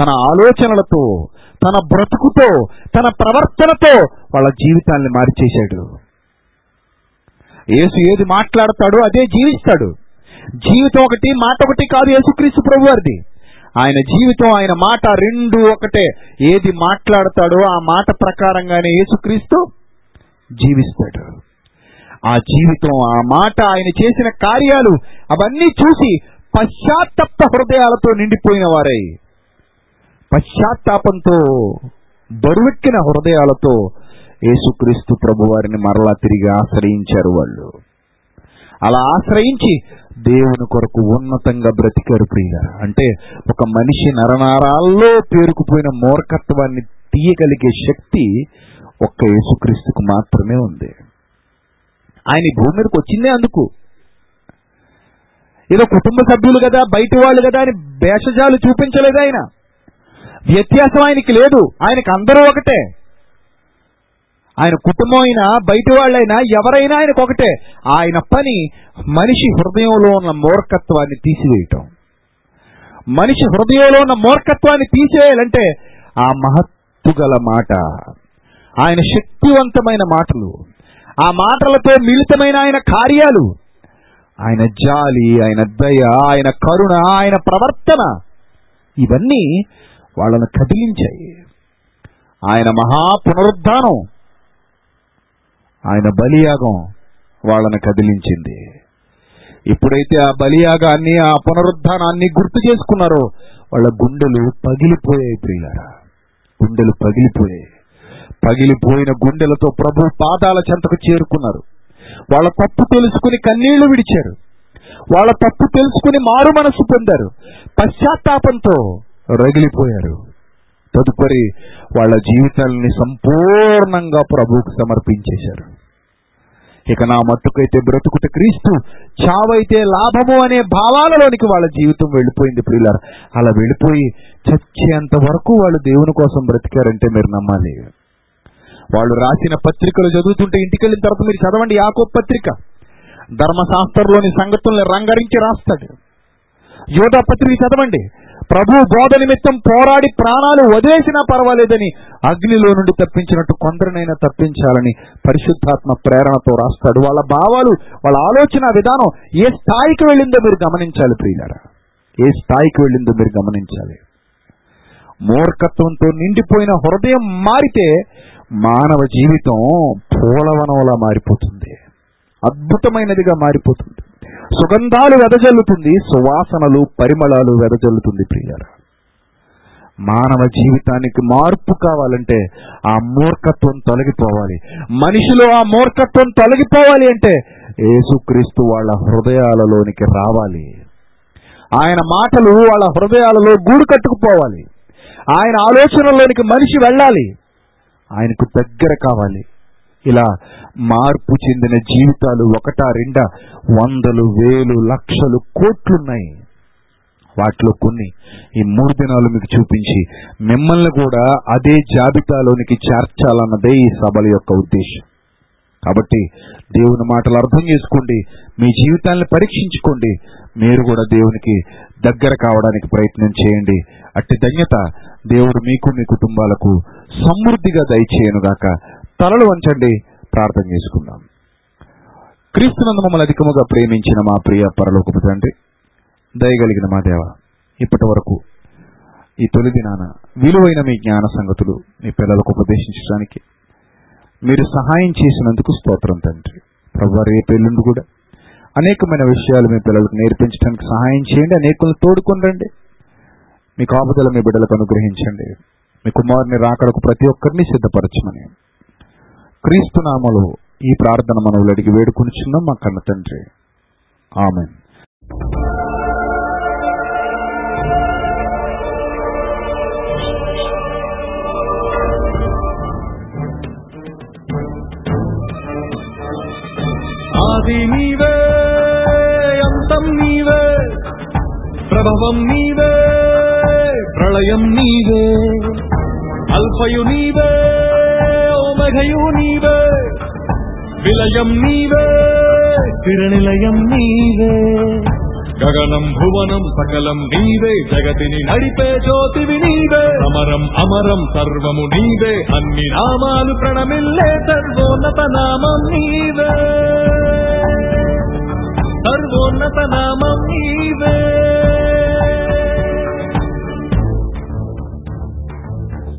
తన ఆలోచనలతో తన బ్రతుకుతో తన ప్రవర్తనతో వాళ్ళ జీవితాన్ని మార్చేశాడు. యేసు ఏది మాట్లాడతాడో అదే జీవిస్తాడు. జీవితం ఒకటి మాట ఒకటి కాదు యేసుక్రీస్తు ప్రభు వారిది ఆయన జీవితం ఆయన మాట రెండు ఒకటే. ఏది మాట్లాడతాడో ఆ మాట ప్రకారంగానే యేసుక్రీస్తు జీవిస్తాడు. ఆ జీవితం ఆ మాట ఆయన చేసిన కార్యాలు అవన్నీ చూసి పశ్చాత్తప్త హృదయాలతో నిండిపోయిన వారై. పశ్చాత్తాపంతో బరువెక్కిన హృదయాలతో యేసుక్రీస్తు ప్రభు వారిని మరలా తిరిగి ఆశ్రయించారు వాళ్ళు. అలా ఆశ్రయించి దేవుని కొరకు ఉన్నతంగా బ్రతికారు ప్రియ అంటే ఒక మనిషి నరనారాల్లో పేరుకుపోయిన మూర్ఖత్వాన్ని తీయగలిగే శక్తి ఒక్క యేసుక్రీస్తుకు మాత్రమే ఉంది. ఆయన భూమి మీదకి వచ్చిందే అందుకు. ఏదో కుటుంబ సభ్యులు కదా బయటి వాళ్ళు కదా అని భేషజాలు చూపించలేదు ఆయన. వ్యత్యాసం ఆయనకి లేదు. ఆయనకి అందరూ ఒకటే. ఆయన కుటుంబం అయినా బయటి వాళ్ళైనా ఎవరైనా ఆయనకు ఒకటే. ఆయన పని మనిషి హృదయంలో ఉన్న మూర్ఖత్వాన్ని తీసివేయటం. మనిషి హృదయంలో ఉన్న మూర్ఖత్వాన్ని తీసేయాలంటే ఆ మహత్తు గల మాట. ఆయన శక్తివంతమైన మాటలు. ఆ మాటలతో మిళితమైన ఆయన కార్యాలు. ఆయన జాలి ఆయన దయ ఆయన కరుణ ఆయన ప్రవర్తన ఇవన్నీ వాళ్ళను కదిలించాయి. ఆయన మహా పునరుద్ధానం. ఆయన బలియాగం వాళ్ళను కదిలించింది. ఎప్పుడైతే ఆ బలియాగాన్ని ఆ పునరుద్ధానాన్ని గుర్తు చేసుకున్నారో వాళ్ళ గుండెలు పగిలిపోయాయి ప్రియులారా. గుండెలు పగిలిపోయాయి. పగిలిపోయిన గుండెలతో ప్రభు పాదాల చెంతకు చేరుకున్నారు. వాళ్ళ తప్పు తెలుసుకుని కన్నీళ్ళు విడిచారు. వాళ్ళ తప్పు తెలుసుకుని మారు మనసు పొందారు. పశ్చాత్తాపంతో రగిలిపోయారు. తదుపరి వాళ్ళ జీవితాలని సంపూర్ణంగా ప్రభువుకు సమర్పించేశారు. ఇక నా మట్టుకైతే బ్రతుకుట క్రీస్తు చావైతే లాభము అనే భావాలలోనికి వాళ్ళ జీవితం వెళ్ళిపోయింది ప్రియులారు. అలా వెళ్ళిపోయి చచ్చేంత వరకు వాళ్ళు దేవుని కోసం బ్రతికారంటే మీరు నమ్మాలి. వాళ్ళు రాసిన పత్రికలు చదువుతుంటే ఇంటికి వెళ్ళిన తర్వాత మీరు చదవండి యాకో పత్రిక. ధర్మశాస్త్రంలోని సంగతుల్ని రంగరించి రాస్తాడు. యోధా పత్రిక చదవండి. ప్రభు బోధ నిమిత్తం పోరాడి ప్రాణాలు వదిలేసినా పర్వాలేదని అగ్నిలో నుండి తప్పించినట్టు కొందరినైనా తప్పించాలని పరిశుద్ధాత్మ ప్రేరణతో రాస్తాడు. వాళ్ళ భావాలు వాళ్ళ ఆలోచన విధానం ఏ స్థాయికి వెళ్ళిందో మీరు గమనించాలి ప్రియులారా. ఏ స్థాయికి వెళ్ళిందో మీరు గమనించాలి. మూర్ఖత్వంతో నిండిపోయిన హృదయం మారితే మానవ జీవితం పూలవనంలా మారిపోతుంది. అద్భుతమైనదిగా మారిపోతుంది. సుగంధాలు వెదజల్లుతుంది సువాసనలు పరిమళాలు వెదజల్లుతుంది ప్రియారా మానవ జీవితానికి మార్పు కావాలంటే ఆ మూర్ఖత్వం తొలగిపోవాలి. మనిషిలో ఆ మూర్ఖత్వం తొలగిపోవాలి అంటే యేసుక్రీస్తు వాళ్ళ హృదయాలలోనికి రావాలి. ఆయన మాటలు వాళ్ళ హృదయాలలో గూడు కట్టుకుపోవాలి. ఆయన ఆలోచనలోనికి మనిషి వెళ్ళాలి. ఆయనకు దగ్గర కావాలి. ఇలా మార్పు చెందిన జీవితాలు ఒకటా రెండా వందలు వేలు లక్షలు కోట్లున్నాయి. వాటిలో కొన్ని ఈ మూడు దినాలు మీకు చూపించి మిమ్మల్ని కూడా అదే జాబితాలోనికి చేర్చాలన్నదే ఈ సభల యొక్క ఉద్దేశం. కాబట్టి దేవుని మాటలు అర్థం చేసుకోండి మీ జీవితాన్ని పరీక్షించుకోండి మీరు కూడా దేవునికి దగ్గర కావడానికి ప్రయత్నం చేయండి. అట్టి ధన్యత దేవుడు మీకు మీ కుటుంబాలకు సమృద్ధిగా దయచేయనుగాక. తలలు వంచండి. ప్రార్థన చేసుకుందాం. క్రీస్తునందు మమ్మల్ని అధికముగా ప్రేమించిన మా ప్రియ పరలోకపు తండ్రి దయగలిగిన మా దేవ ఇప్పటి వరకు ఈ తొలి దినాన విలువైన మీ జ్ఞాన సంగతులు మీ పిల్లలకు ఉపదేశించడానికి మీరు సహాయం చేసినందుకు స్తోత్రం తండ్రి. ప్రభు రేపు ఎల్లుండి కూడా అనేకమైన విషయాలు మీ పిల్లలకు నేర్పించడానికి సహాయం చేయండి అనేకులను తోడుకొని రండి. మీ కాపుదల మీ బిడ్డలకు అనుగ్రహించండి. మీ కుమారుని రాకడకు ప్రతి ఒక్కరిని సిద్ధపరచమని క్రీస్తు నామలో ఈ ప్రార్థన మనవులు అడిగి వేడుకొనిచున్నాం మా కన్న తండ్రి. ఆమె ఆది నీవే అంతం నీవే ప్రభవం నీవే ప్రళయం నీవే అల్పయు నీవే ఓమఘయు నీవే విలయం నీవే తిరనిలయం నీవే గగనం భువనం సకలం నీవే జగతిని నడిపే జ్యోతివి నీవే అమరం అమరం సర్వము నీవే అన్ని నామాలు ప్రణమిల్లే సర్వోన్నత నామం నీవే సర్వోన్నత నామం నీవే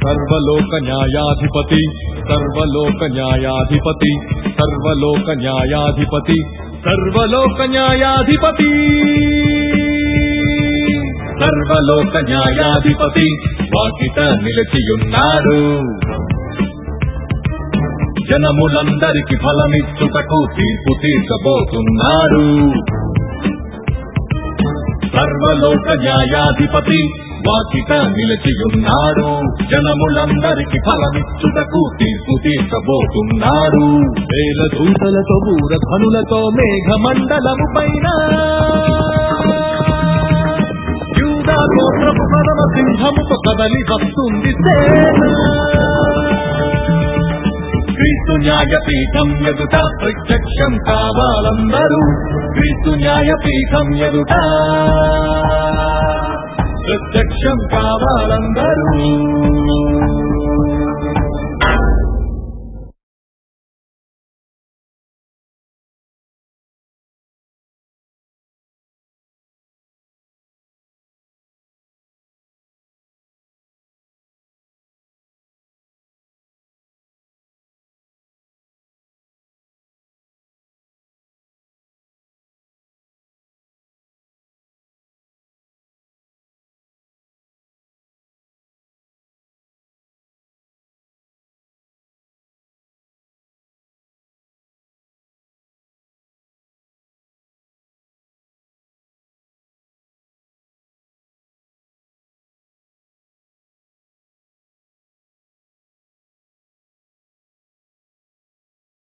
సర్వలోక న్యాయాధిపతి సర్వలోక న్యాయాధిపతి సర్వలోక న్యాయాధిపతి సర్వలోక న్యాయాధిపతి! సర్వలోక న్యాయాధిపతి వాకిట నిలిచియున్నాడు. జనములందరికి ఫలమిచ్చుటకు తీర్పు తీర్చబోతున్నాడు. సర్వలోక న్యాయాధిపతి బాధ్యత నిలిచియున్నాడు. జనములందరికి ఫలమిచ్చుటకు తీర్పు తీర్చబోతున్నాడు. వేల దూతలతో బూర ధనులతో మేఘ మండలము పైన గోత్రపు పదమ సింహముతో కదలి వస్తుంది క్రీస్తు న్యాయపీఠం ఎదుట ప్రత్యక్షం కావాలందరూ. క్రీస్తు న్యాయపీఠం ఎదుట. ప్రత్యక్షం కావాలందరూ.